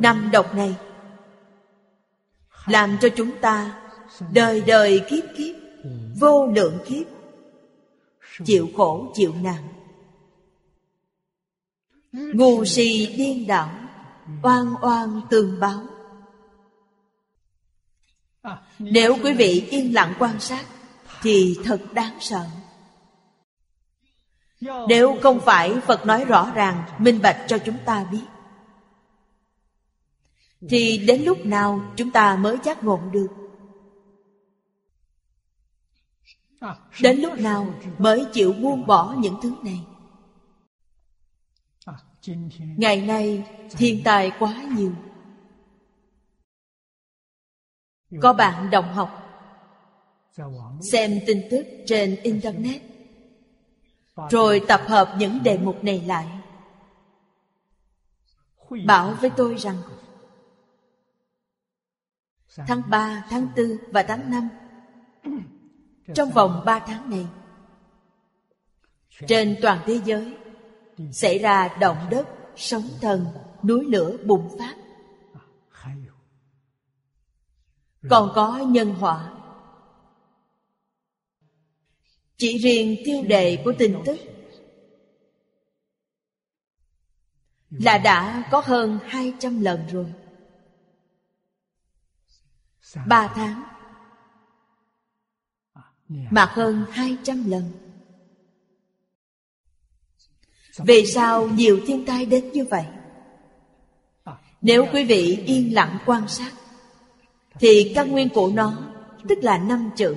Năm độc này Làm cho chúng ta Đời đời kiếp kiếp, Vô lượng kiếp. Chịu khổ, chịu nạn. Ngu si điên đảo, Oan oan tương báo. Nếu quý vị yên lặng quan sát, Thì thật đáng sợ. Nếu không phải Phật nói rõ ràng, Minh bạch cho chúng ta biết, Thì đến lúc nào chúng ta mới giác ngộ được? Đến lúc nào mới chịu buông bỏ những thứ này? Ngày nay thiên tài quá nhiều. Có bạn đồng học Xem tin tức trên Internet Rồi tập hợp những đề mục này lại Bảo với tôi rằng Tháng 3, tháng 4 và tháng 5 trong vòng 3 tháng này Trên toàn thế giới Xảy ra động đất, sóng thần, núi lửa bùng phát. Còn có nhân họa. Chỉ riêng tiêu đề của tin tức Là đã có hơn 200 lần rồi. Ba tháng Dạ. Mà hơn 200 lần. Vì sao nhiều thiên tai đến như vậy? Nếu quý vị yên lặng quan sát, Thì căn nguyên của nó, Tức là năm chữ,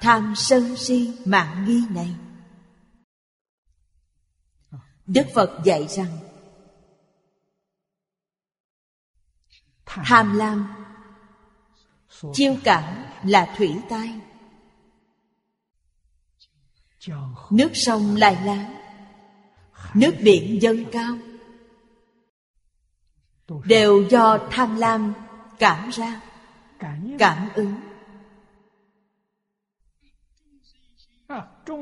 Tham sân si mạng nghi này. Đức Phật dạy rằng, Tham lam Chiêu cảm là thủy tai. Nước sông lai láng. Nước biển dâng cao. Đều do tham lam cảm ra Cảm ứng.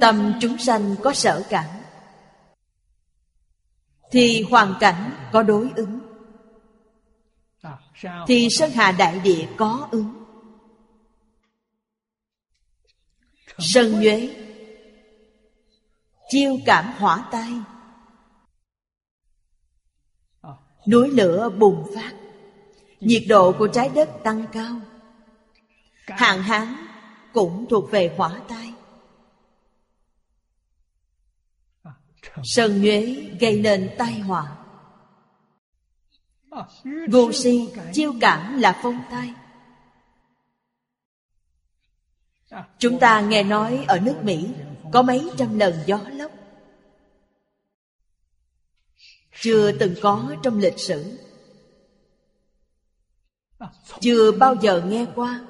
Tâm chúng sanh có sở cảm Thì hoàn cảnh có đối ứng. Thì sơn hà đại địa có ứng. Sơn nhuế Chiêu cảm hỏa tai. Núi lửa bùng phát. Nhiệt độ của trái đất tăng cao. Hạn hán cũng thuộc về hỏa tai. Sơn nhuế gây nên tai họa. Ngu si chiêu cảm là phong tai. Chúng ta nghe nói ở nước Mỹ có mấy trăm lần gió lốc. Chưa từng có trong lịch sử. Chưa bao giờ nghe qua.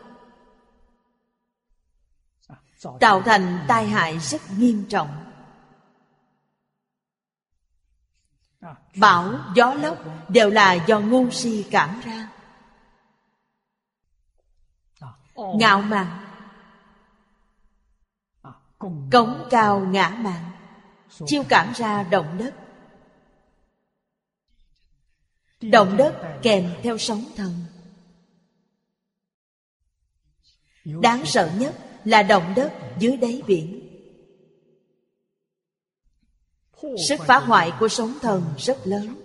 Tạo thành tai hại rất nghiêm trọng. Bão, gió lốc đều là do ngu si cảm ra. Ngạo mạn Cống cao ngã mạn Chiêu cảm ra động đất. Động đất kèm theo sóng thần. Đáng sợ nhất là động đất dưới đáy biển. Sức phá hoại của sóng thần rất lớn.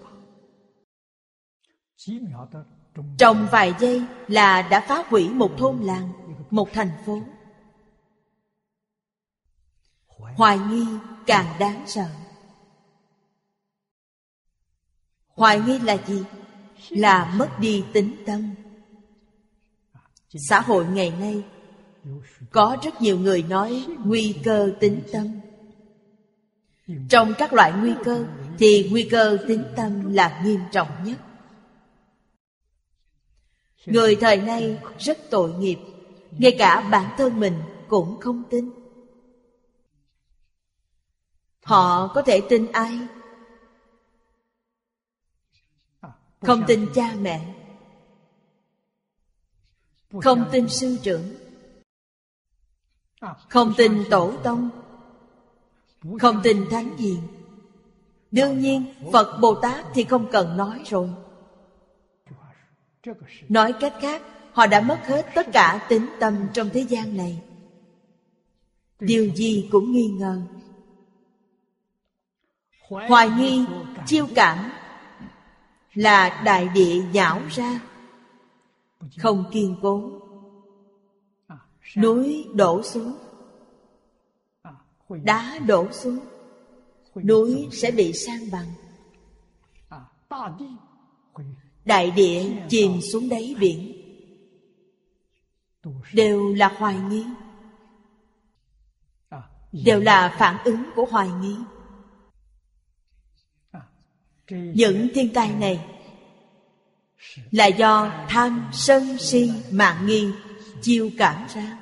Trong vài giây là đã phá hủy một thôn làng, Một thành phố. Hoài nghi càng đáng sợ. Hoài nghi là gì? Là mất đi tính tâm. Xã hội ngày nay Có rất nhiều người nói nguy cơ tính tâm. Trong các loại nguy cơ Thì nguy cơ tính tâm là nghiêm trọng nhất. Người thời nay rất tội nghiệp, Ngay cả bản thân mình cũng không tin. Họ có thể tin ai? Không tin cha mẹ. Không tin sư trưởng. Không tin tổ tông. Không tin thánh hiền. Đương nhiên, Phật Bồ Tát thì không cần nói rồi. Nói cách khác, Họ đã mất hết tất cả tính tâm trong thế gian này. Điều gì cũng nghi ngờ. Hoài nghi, chiêu cảm Là đại địa nhão ra. Không kiên cố Núi đổ xuống Đá đổ xuống Núi sẽ bị san bằng. Đại địa chìm xuống đáy biển. Đều là hoài nghi Đều là phản ứng của hoài nghi những thiên tai này là do tham sân si mạng nghi, chiêu cảm ra.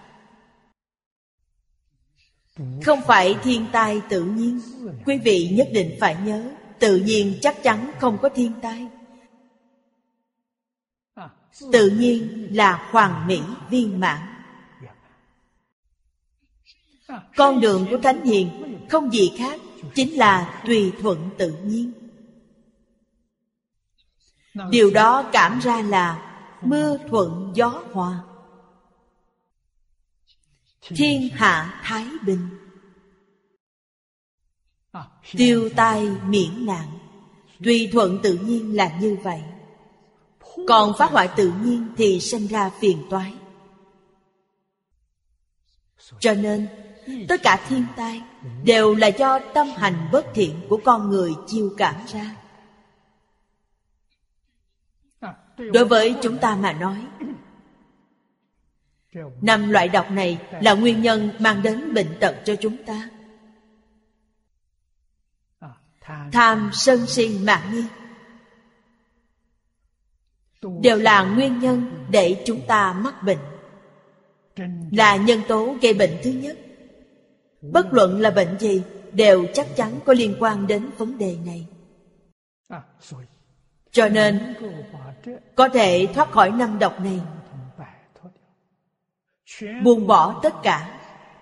Không phải thiên tai tự nhiên, quý vị nhất định phải nhớ, tự nhiên chắc chắn không có thiên tai. Tự nhiên là hoàn mỹ viên mãn. Con đường của thánh hiền không gì khác chính là tùy thuận tự nhiên điều đó cảm ra là mưa thuận gió hòa. Thiên hạ thái bình. Tiêu tai miễn nạn. Tùy thuận tự nhiên là như vậy. Còn phá hoại tự nhiên thì sinh ra phiền toái. Cho nên tất cả thiên tai đều là do tâm hành bất thiện của con người chiêu cảm ra đối với chúng ta mà nói, năm loại độc này là nguyên nhân mang đến bệnh tật cho chúng ta. Tham sân si mạng nghi đều là nguyên nhân để chúng ta mắc bệnh. Là nhân tố gây bệnh thứ nhất. Bất luận là bệnh gì đều chắc chắn có liên quan đến vấn đề này cho nên, có thể thoát khỏi năm độc này. Buông bỏ tất cả,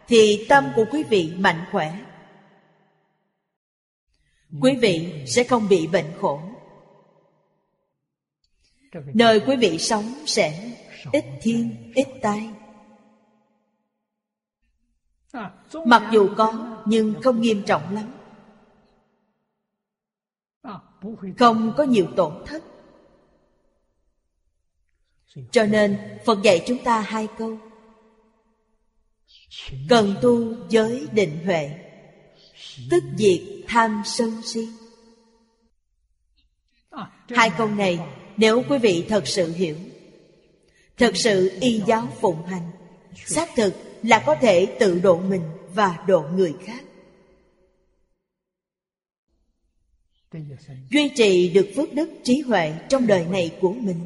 thì tâm của quý vị mạnh khỏe. Quý vị sẽ không bị bệnh khổ. Nơi quý vị sống sẽ ít thiên, ít tai. Mặc dù có, nhưng không nghiêm trọng lắm không có nhiều tổn thất. Cho nên, phật dạy chúng ta hai câu. Cần tu giới định huệ, tức diệt tham sân si. Hai câu này, nếu quý vị thật sự hiểu, thật sự y giáo phụng hành, xác thực là có thể tự độ mình và độ người khác. Duy trì được phước đức trí huệ trong đời này của mình.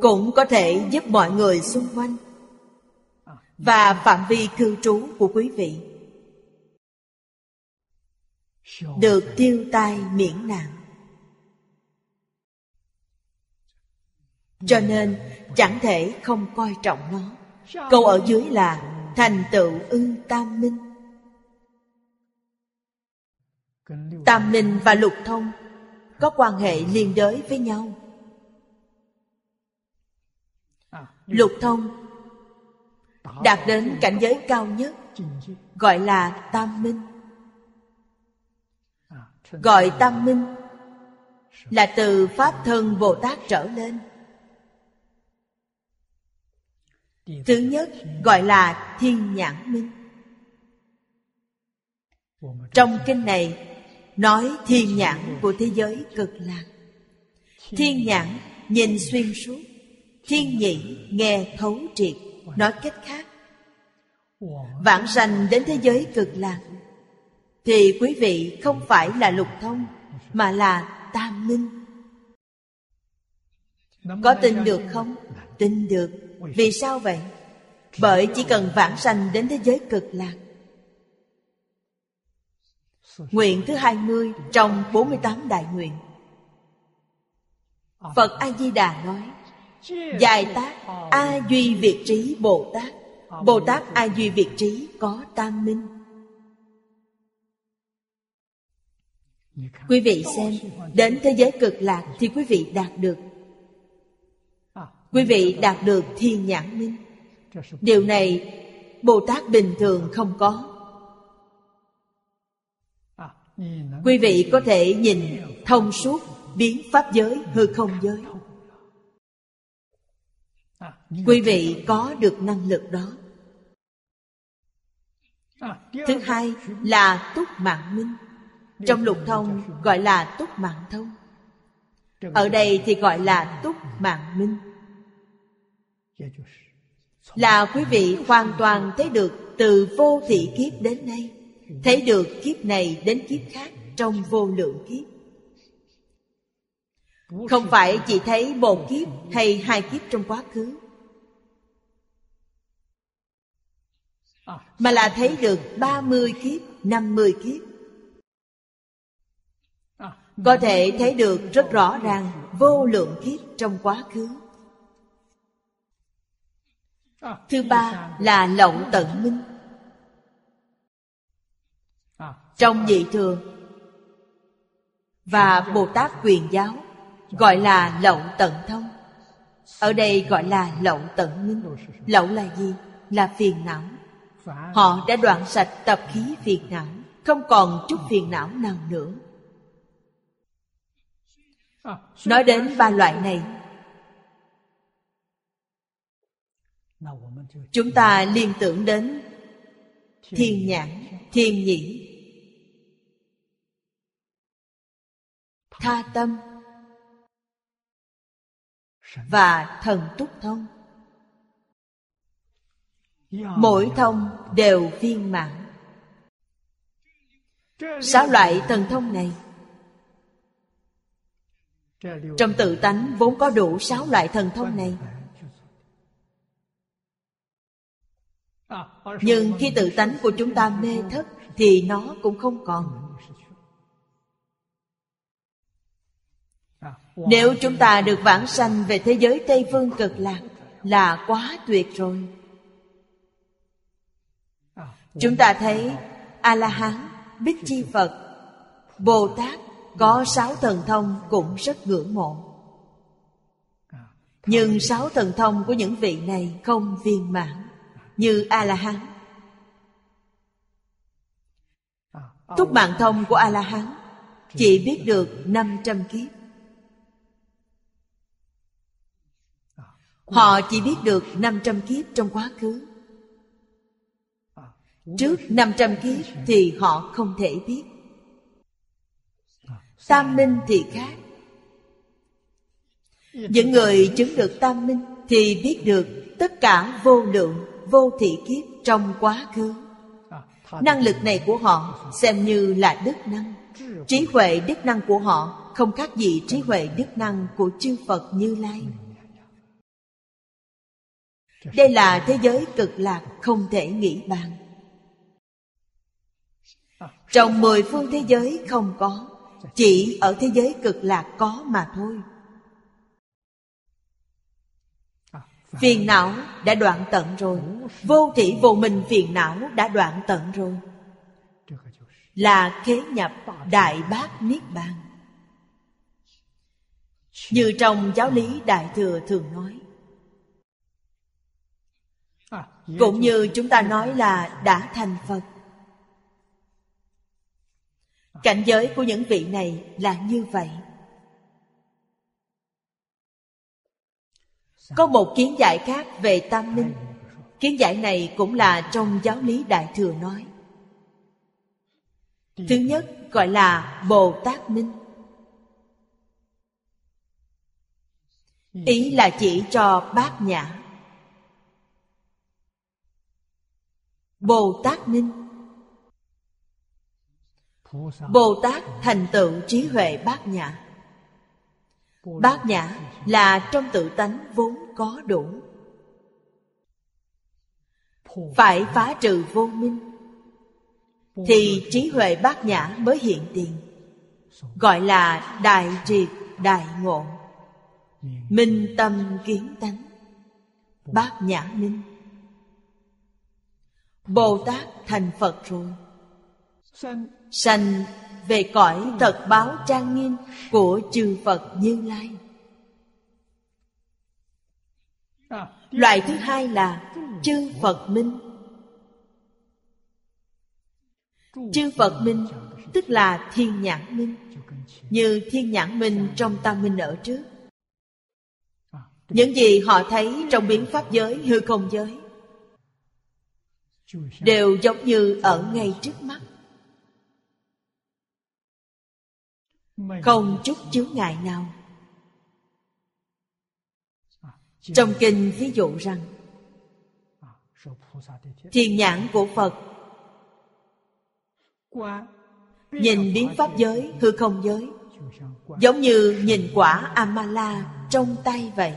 Cũng có thể giúp mọi người xung quanh và phạm vi cư trú của quý vị. Được tiêu tai miễn nạn. Cho nên, chẳng thể không coi trọng nó. Câu ở dưới là thành tựu ư tam minh tam minh và lục thông có quan hệ liên đới với nhau. Lục thông đạt đến cảnh giới cao nhất, gọi là tam minh. Gọi tam minh là từ pháp thân bồ tát trở lên. Thứ nhất gọi là thiên nhãn minh. Trong kinh này nói thiên nhãn của thế giới cực lạc. Thiên nhãn nhìn xuyên suốt, thiên nhĩ nghe thấu triệt. Nói cách khác vãng sanh đến thế giới cực lạc thì quý vị không phải là lục thông, mà là tam minh. Có tin được không? Tin được. Vì sao vậy? Bởi chỉ cần vãng sanh đến thế giới cực lạc Nguyện thứ 20 trong 48 đại nguyện. Phật A-di-đà nói Dài tác A Duy Việt Trí Bồ Tát Bồ Tát A Duy Việt Trí có tam minh. Quý vị xem, Đến thế giới cực lạc thì quý vị đạt được. Quý vị đạt được thiên nhãn minh. Điều này Bồ Tát bình thường không có. Quý vị có thể nhìn thông suốt biến pháp giới hư không giới. Quý vị có được năng lực đó. Thứ hai là túc mạng minh. Trong lục thông gọi là túc mạng thông. Ở đây thì gọi là túc mạng minh. Là quý vị hoàn toàn thấy được từ vô thị kiếp đến nay. Thấy được kiếp này đến kiếp khác trong vô lượng kiếp. Không phải chỉ thấy một kiếp hay hai kiếp trong quá khứ Mà là thấy được 30 kiếp, 50 kiếp. Có thể thấy được rất rõ ràng vô lượng kiếp trong quá khứ. Thứ ba là lộng tận minh. Trong dị thường. Và Bồ Tát quyền giáo Gọi là lậu tận thông. Ở đây gọi là lậu tận minh. Lậu là gì? Là phiền não. Họ đã đoạn sạch tập khí phiền não Không còn chút phiền não nào nữa. Nói đến ba loại này Chúng ta liên tưởng đến Thiên nhãn, thiên nhĩ Tha tâm Và thần túc thông. Mỗi thông đều viên mãn. Sáu loại thần thông này. Trong tự tánh vốn có đủ sáu loại thần thông này. Nhưng khi tự tánh của chúng ta mê thất Thì nó cũng không còn Nếu chúng ta được vãng sanh về thế giới Tây Phương cực lạc Là quá tuyệt rồi. Chúng ta thấy A-la-hán, Bích Chi Phật Bồ Tát có sáu thần thông cũng rất ngưỡng mộ. Nhưng sáu thần thông của những vị này không viên mãn Như A-la-hán. Túc mạng thông của A-la-hán Chỉ biết được 500 kiếp. Họ chỉ biết được 500 kiếp trong quá khứ. Trước 500 kiếp thì họ không thể biết. Tam minh thì khác. Những người chứng được tam minh Thì biết được tất cả vô lượng, Vô thị kiếp trong quá khứ. Năng lực này của họ xem như là đức năng. Trí huệ đức năng của họ Không khác gì trí huệ đức năng của chư Phật Như Lai. Đây là thế giới cực lạc không thể nghĩ bàn. Trong mười phương thế giới không có, Chỉ ở thế giới cực lạc có mà thôi. Phiền não đã đoạn tận rồi, Vô thị vô minh phiền não đã đoạn tận rồi. Là khế nhập Đại Bát Niết Bàn. Như trong giáo lý Đại Thừa thường nói cũng như chúng ta nói là đã thành Phật. Cảnh giới của những vị này là như vậy. Có một kiến giải khác về tam minh Kiến giải này cũng là trong giáo lý Đại Thừa nói. Thứ nhất gọi là Bồ Tát Minh. Ý là chỉ cho bát nhã Bồ Tát Minh Bồ Tát thành tựu trí huệ bát nhã. Bát nhã là trong tự tánh vốn có đủ. Phải phá trừ vô minh, Thì trí huệ bát nhã mới hiện tiền, Gọi là đại triệt đại ngộ. Minh tâm kiến tánh, Bát nhã minh. Bồ Tát thành Phật rồi Sanh về cõi thật báo trang nghiêm của chư Phật Như Lai. Loại thứ hai là chư Phật Minh. Chư Phật Minh tức là thiên nhãn minh, như thiên nhãn minh trong tam minh ở trước. Những gì họ thấy trong biến pháp giới, hư không giới đều giống như ở ngay trước mắt. Không chút chướng ngại nào. Trong kinh ví dụ rằng thiên nhãn của phật nhìn biến pháp giới hư không giới giống như nhìn quả amala trong tay vậy.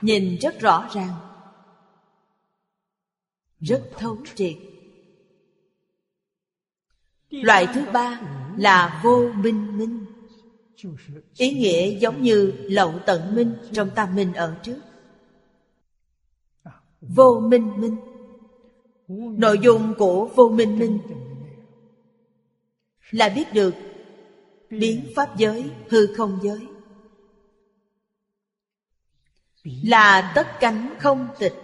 Nhìn rất rõ ràng rất thấu triệt. Loại thứ ba là vô minh minh. Ý nghĩa giống như lậu tận minh trong tam minh ở trước. Vô minh minh. Nội dung của vô minh minh là biết được biến pháp giới, hư không giới. Là tất cánh không tịch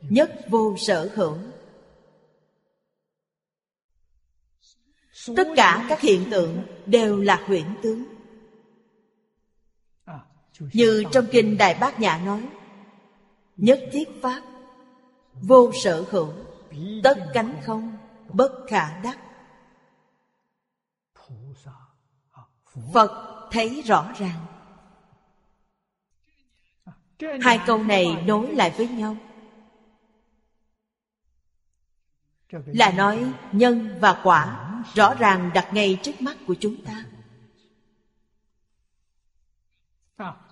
nhất vô sở hữu tất cả các hiện tượng đều là huyễn tướng. Như trong kinh đại bát nhã nói, nhất thiết pháp, vô sở hữu tất cánh không, bất khả đắc. Phật thấy rõ ràng. Hai câu này nối lại với nhau. Là nói nhân và quả rõ ràng đặt ngay trước mắt của chúng ta.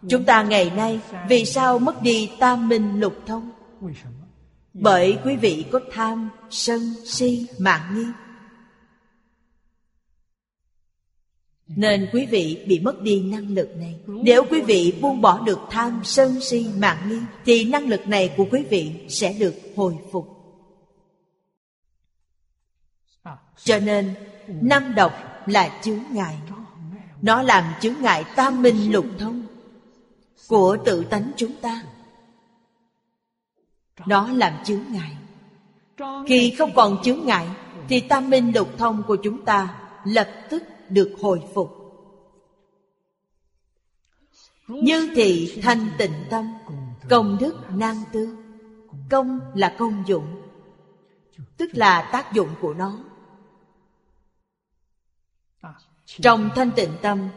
Chúng ta ngày nay vì sao mất đi tam minh lục thông? Bởi quý vị có tham sân si mạng nghi. Nên quý vị bị mất đi năng lực này. Nếu quý vị buông bỏ được tham sân si mạng nghi thì năng lực này của quý vị sẽ được hồi phục cho nên, năm độc là chướng ngại. Nó làm chướng ngại tam minh lục thông của tự tánh chúng ta. Nó làm chướng ngại. Khi không còn chướng ngại, thì tam minh lục thông của chúng ta lập tức được hồi phục. Như thị thanh tịnh tâm, công đức nan tư. Công là công dụng, tức là tác dụng của nó trong thanh tịnh tâm,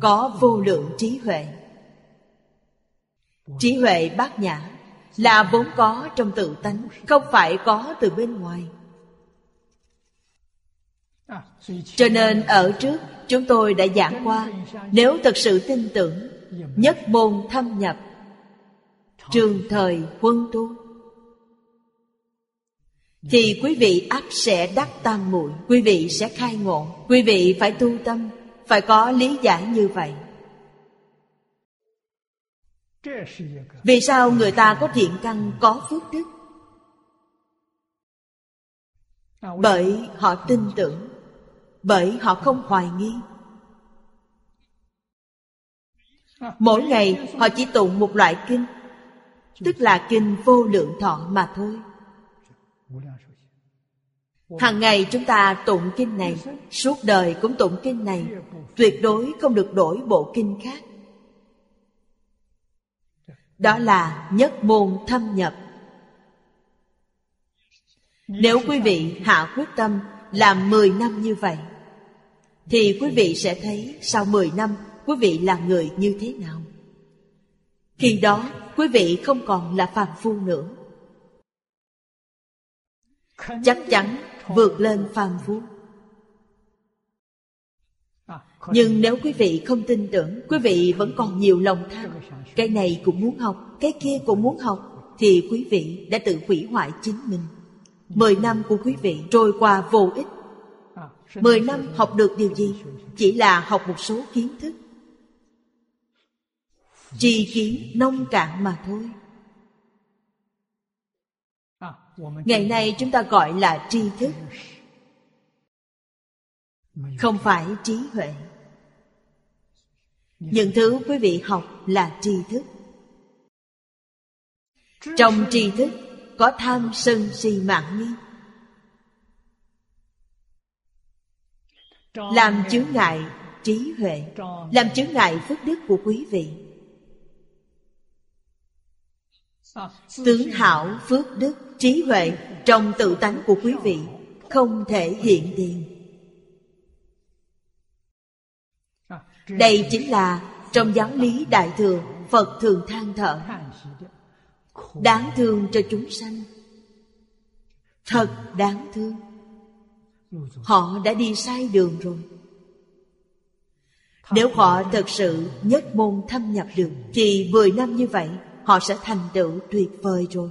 có vô lượng trí huệ. Trí huệ bát nhã là vốn có trong tự tánh, không phải có từ bên ngoài. Cho nên ở trước, chúng tôi đã giảng qua, nếu thật sự tin tưởng, nhất môn thâm nhập, trường thời quân tu thì quý vị ắt sẽ đắc tam muội, quý vị sẽ khai ngộ. Quý vị phải tu tâm, phải có lý giải như vậy. Vì sao người ta có thiện căn, có phước đức? Bởi họ tin tưởng, bởi họ không hoài nghi. Mỗi ngày họ chỉ tụng một loại kinh, tức là kinh vô lượng thọ mà thôi hàng ngày chúng ta tụng kinh này, suốt đời cũng tụng kinh này. Tuyệt đối không được đổi bộ kinh khác. Đó là nhất môn thâm nhập. Nếu quý vị hạ quyết tâm làm 10 năm như vậy, Thì quý vị sẽ thấy sau 10 năm quý vị là người như thế nào. Khi đó, quý vị không còn là phàm phu nữa. Chắc chắn vượt lên phàm phu. Nhưng nếu quý vị không tin tưởng Quý vị vẫn còn nhiều lòng tham. Cái này cũng muốn học Cái kia cũng muốn học Thì quý vị đã tự hủy hoại chính mình. Mười năm của quý vị trôi qua vô ích. Mười năm học được điều gì? Chỉ là học một số kiến thức. Tri kiến nông cạn mà thôi Ngày nay chúng ta gọi là tri thức. Không phải trí huệ. Những thứ quý vị học là tri thức. Trong tri thức, có tham sân si mạng nghi. Làm chướng ngại trí huệ, làm chướng ngại phước đức của quý vị tướng hảo phước đức, trí huệ trong tự tánh của quý vị, không thể hiện tiền đây chính là trong giáo lý đại thừa phật thường than thở. Đáng thương cho chúng sanh. Thật đáng thương. Họ đã đi sai đường rồi. Nếu họ thật sự nhất môn thâm nhập được, thì 10 năm như vậy họ sẽ thành tựu tuyệt vời rồi.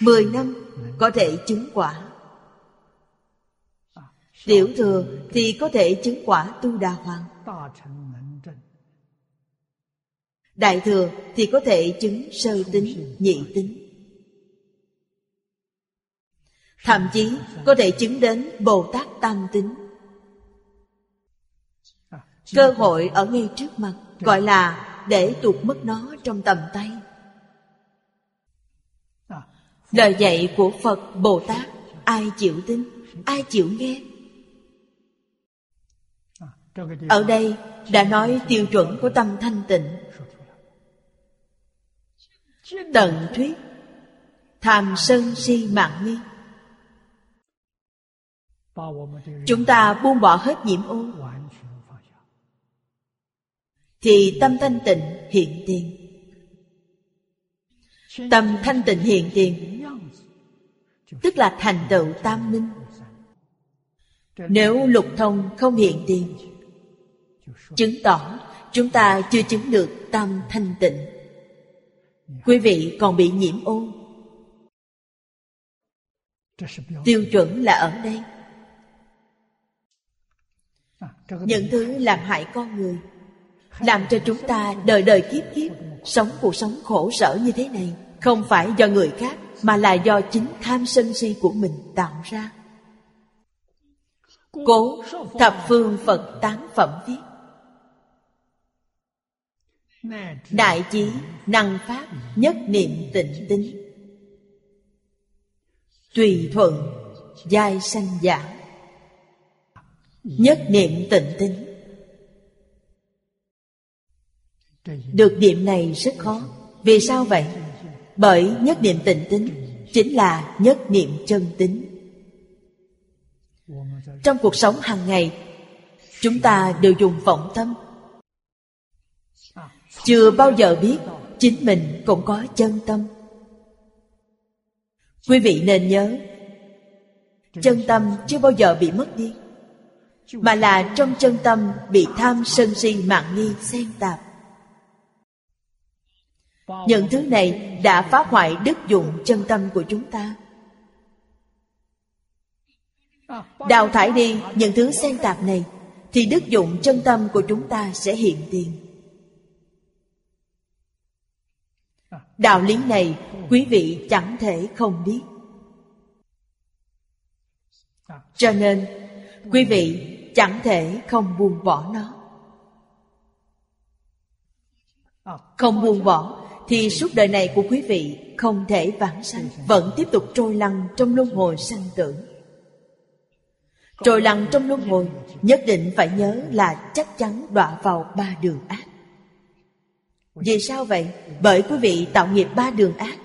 10 năm có thể chứng quả. Tiểu thừa thì có thể chứng quả tu đà hoàng. Đại thừa thì có thể chứng sơ tính, nhị tính. Thậm chí có thể chứng đến Bồ Tát Tam Tính. Cơ hội ở ngay trước mặt. Gọi là để tuột mất nó trong tầm tay. Lời dạy của Phật Bồ Tát, Ai chịu tin, Ai chịu nghe? Ở đây đã nói tiêu chuẩn của tâm thanh tịnh. Tận thuyết, Tham sân si mạng nghi. Chúng ta buông bỏ hết nhiễm ô thì tâm thanh tịnh hiện tiền. Tâm thanh tịnh hiện tiền, Tức là thành tựu tam minh. Nếu lục thông không hiện tiền, Chứng tỏ chúng ta chưa chứng được tâm thanh tịnh. Quý vị còn bị nhiễm ô. Tiêu chuẩn là ở đây. Những thứ làm hại con người làm cho chúng ta đời đời kiếp kiếp, Sống cuộc sống khổ sở như thế này. Không phải do người khác, Mà là do chính tham sân si của mình tạo ra. Cố thập phương Phật tán phẩm viết. Đại chí năng pháp nhất niệm tịnh tính. Tùy thuận, giai sanh giả. Nhất niệm tịnh tính. Được niệm này rất khó. Vì sao vậy? Bởi nhất niệm tịnh tính Chính là nhất niệm chân tính. Trong cuộc sống hàng ngày, Chúng ta đều dùng vọng tâm chưa bao giờ biết chính mình cũng có chân tâm. Quý vị nên nhớ, chân tâm chưa bao giờ bị mất đi, mà là trong chân tâm bị tham sân si mạng nghi xen tạp những thứ này đã phá hoại đức dụng chân tâm của chúng ta. Đào thải đi những thứ xen tạp này, thì đức dụng chân tâm của chúng ta sẽ hiện tiền. Đạo lý này quý vị chẳng thể không biết. Cho nên, quý vị chẳng thể không buông bỏ nó. Không buông bỏ thì suốt đời này của quý vị không thể vãng sanh, vẫn tiếp tục trôi lăn trong luân hồi sanh tử. Trôi lăn trong luân hồi nhất định phải nhớ là chắc chắn đọa vào ba đường ác. Vì sao vậy? Bởi quý vị tạo nghiệp ba đường ác.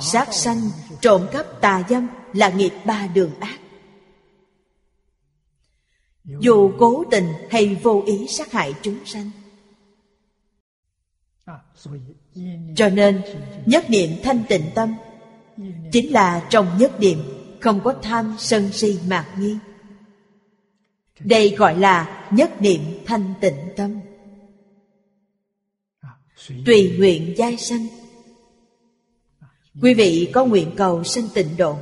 Sát sanh, trộm cắp tà dâm là nghiệp ba đường ác. Dù cố tình hay vô ý sát hại chúng sanh cho nên, nhất niệm thanh tịnh tâm chính là trong nhất niệm, không có tham sân si mạc nghi. Đây gọi là nhất niệm thanh tịnh tâm. Tùy nguyện giai sanh. Quý vị có nguyện cầu sanh tịnh độ?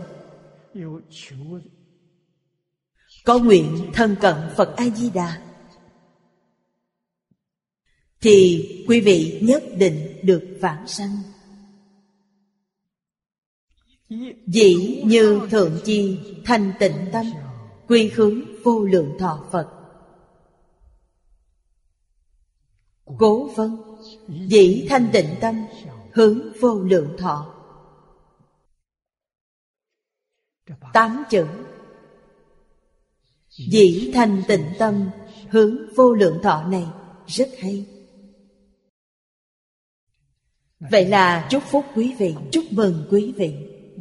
Có nguyện thân cận phật a di đà thì quý vị nhất định được vãng sanh. Dĩ như thượng chi, thanh tịnh tâm, quy hướng vô lượng thọ phật. Cố vân dĩ thanh tịnh tâm, hướng vô lượng thọ. Tám chữ. Dĩ thanh tịnh tâm, hướng vô lượng thọ này rất hay vậy là chúc phúc quý vị, chúc mừng quý vị.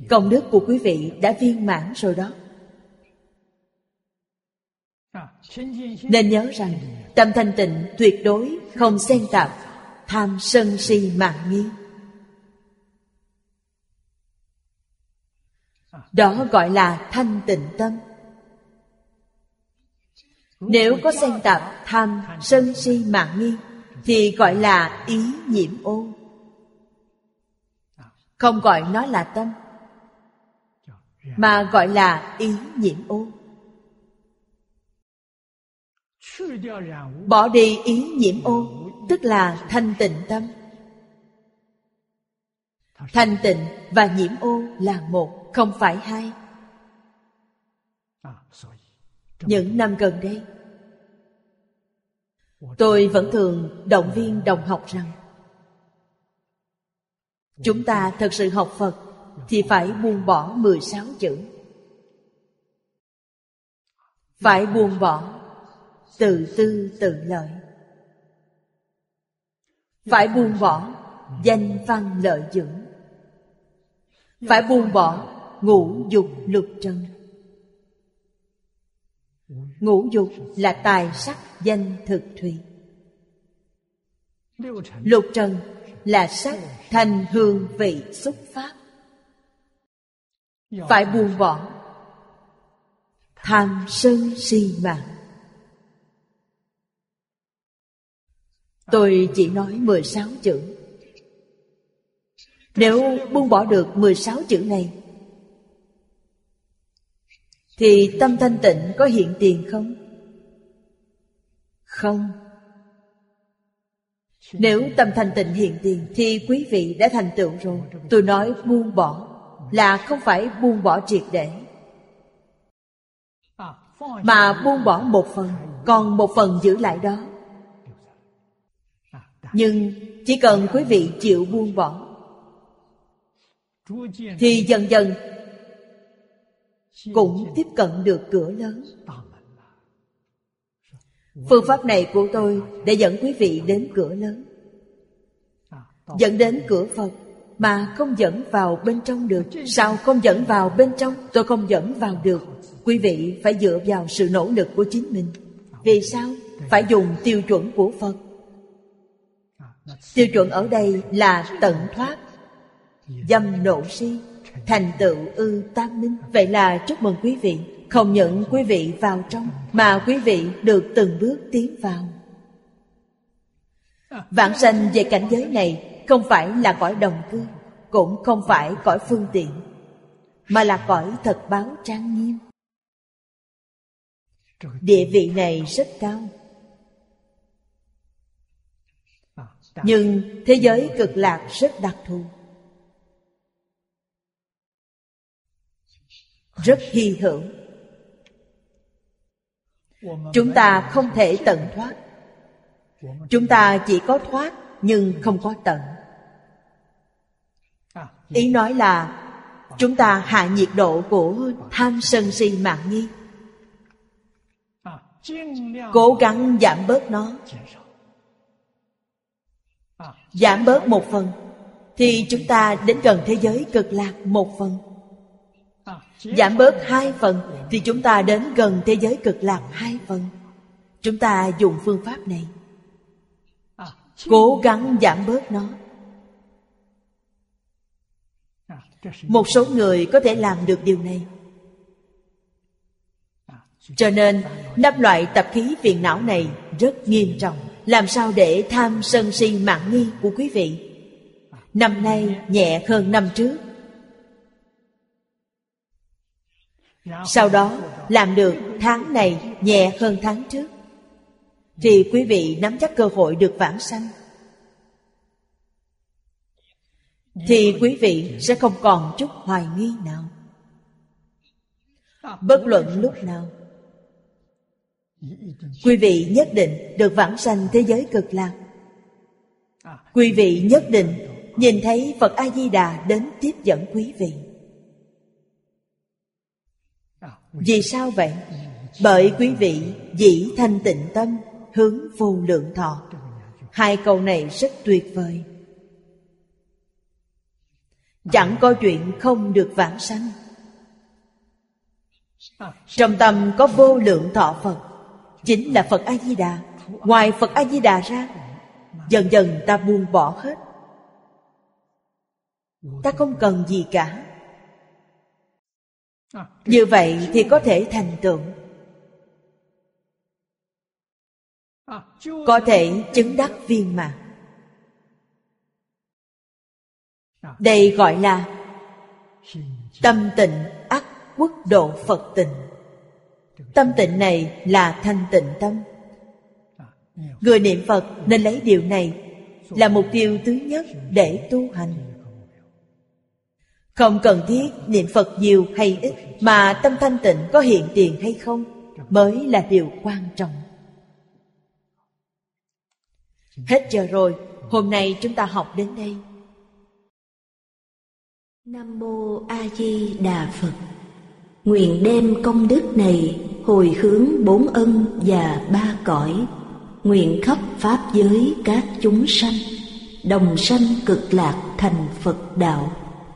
Công đức của quý vị đã viên mãn rồi đó. Nên nhớ rằng, tâm thanh tịnh tuyệt đối, không xen tạp tham sân si mạng nghi. Đó gọi là thanh tịnh tâm. Nếu có xen tạp tham sân si mạng nghi, thì gọi là ý nhiễm ô không gọi nó là tâm, mà gọi là ý nhiễm ô. Bỏ đi ý nhiễm ô, tức là thanh tịnh tâm. Thanh tịnh và nhiễm ô là một, không phải hai. Những năm gần đây, tôi vẫn thường động viên đồng học rằng chúng ta thật sự học phật thì phải buông bỏ 16 chữ. Phải buông bỏ tự tư tự lợi. Phải buông bỏ danh văn lợi dưỡng. Phải buông bỏ ngũ dục lục trần. Ngũ dục là tài sắc danh thực thủy, lục trần là sắc thành hương vị xúc pháp. Phải buông bỏ. Tham sân si mạng. Tôi chỉ nói 16 chữ. Nếu buông bỏ được 16 chữ này, Thì tâm thanh tịnh có hiện tiền không? Không. Nếu tâm thanh tịnh hiện tiền Thì quý vị đã thành tựu rồi. Tôi nói buông bỏ Là không phải buông bỏ triệt để. Mà buông bỏ một phần, Còn một phần giữ lại đó. Nhưng chỉ cần quý vị chịu buông bỏ, thì dần dần cũng tiếp cận được cửa lớn phương pháp này của tôi để dẫn quý vị đến cửa lớn. Dẫn đến cửa phật, mà không dẫn vào bên trong được. Sao không dẫn vào bên trong? Tôi không dẫn vào được. Quý vị phải dựa vào sự nỗ lực của chính mình. Vì sao? Phải dùng tiêu chuẩn của phật. Tiêu chuẩn ở đây là tận thoát. Dâm nộ si, thành tựu ư tam minh. Vậy là chúc mừng quý vị không nhận quý vị vào trong, mà quý vị được từng bước tiến vào. Vãng sanh về cảnh giới này Không phải là cõi đồng cư, Cũng không phải cõi phương tiện, Mà là cõi thật báo trang nghiêm. Địa vị này rất cao. Nhưng thế giới cực lạc rất đặc thù. Rất hy hữu. Chúng ta không thể tận thoát. Chúng ta chỉ có thoát, nhưng không có tận. Ý nói là, Chúng ta hạ nhiệt độ của tham sân si mạng nghi. Cố gắng giảm bớt nó. Giảm bớt một phần, Thì chúng ta đến gần thế giới cực lạc một phần. Giảm bớt hai phần, Thì chúng ta đến gần thế giới cực lạc hai phần. Chúng ta dùng phương pháp này. Cố gắng giảm bớt nó. Một số người có thể làm được điều này. Cho nên, năm loại tập khí phiền não này rất nghiêm trọng. Làm sao để tham sân si mạng nghi của quý vị? Năm nay nhẹ hơn năm trước. Sau đó, làm được tháng này nhẹ hơn tháng trước. Thì quý vị nắm chắc cơ hội được vãng sanh. Thì quý vị sẽ không còn chút hoài nghi nào. Bất luận lúc nào, Quý vị nhất định được vãng sanh thế giới cực lạc. Quý vị nhất định nhìn thấy Phật A-di-đà đến tiếp dẫn quý vị. Vì sao vậy? Bởi quý vị dĩ thanh tịnh tâm, hướng vô lượng thọ. Hai câu này rất tuyệt vời. Chẳng có chuyện không được vãng sanh. Trong tâm có vô lượng thọ Phật, Chính là Phật A-di-đà. Ngoài Phật A-di-đà ra, Dần dần ta buông bỏ hết. Ta không cần gì cả. Như vậy thì có thể thành tựu. Có thể chứng đắc viên mạng Đây gọi là Tâm tịnh ắt quốc độ Phật tịnh. Tâm tịnh này là thanh tịnh tâm. Người niệm Phật nên lấy điều này Là mục tiêu thứ nhất để tu hành. Không cần thiết niệm Phật nhiều hay ít Mà tâm thanh tịnh có hiện tiền hay không Mới là điều quan trọng. Hết giờ rồi, Hôm nay chúng ta học đến đây. Nam Mô A Di Đà Phật. Nguyện đem công đức này hồi hướng bốn ân và ba cõi. Nguyện khắp Pháp giới các chúng sanh, Đồng sanh cực lạc thành Phật đạo.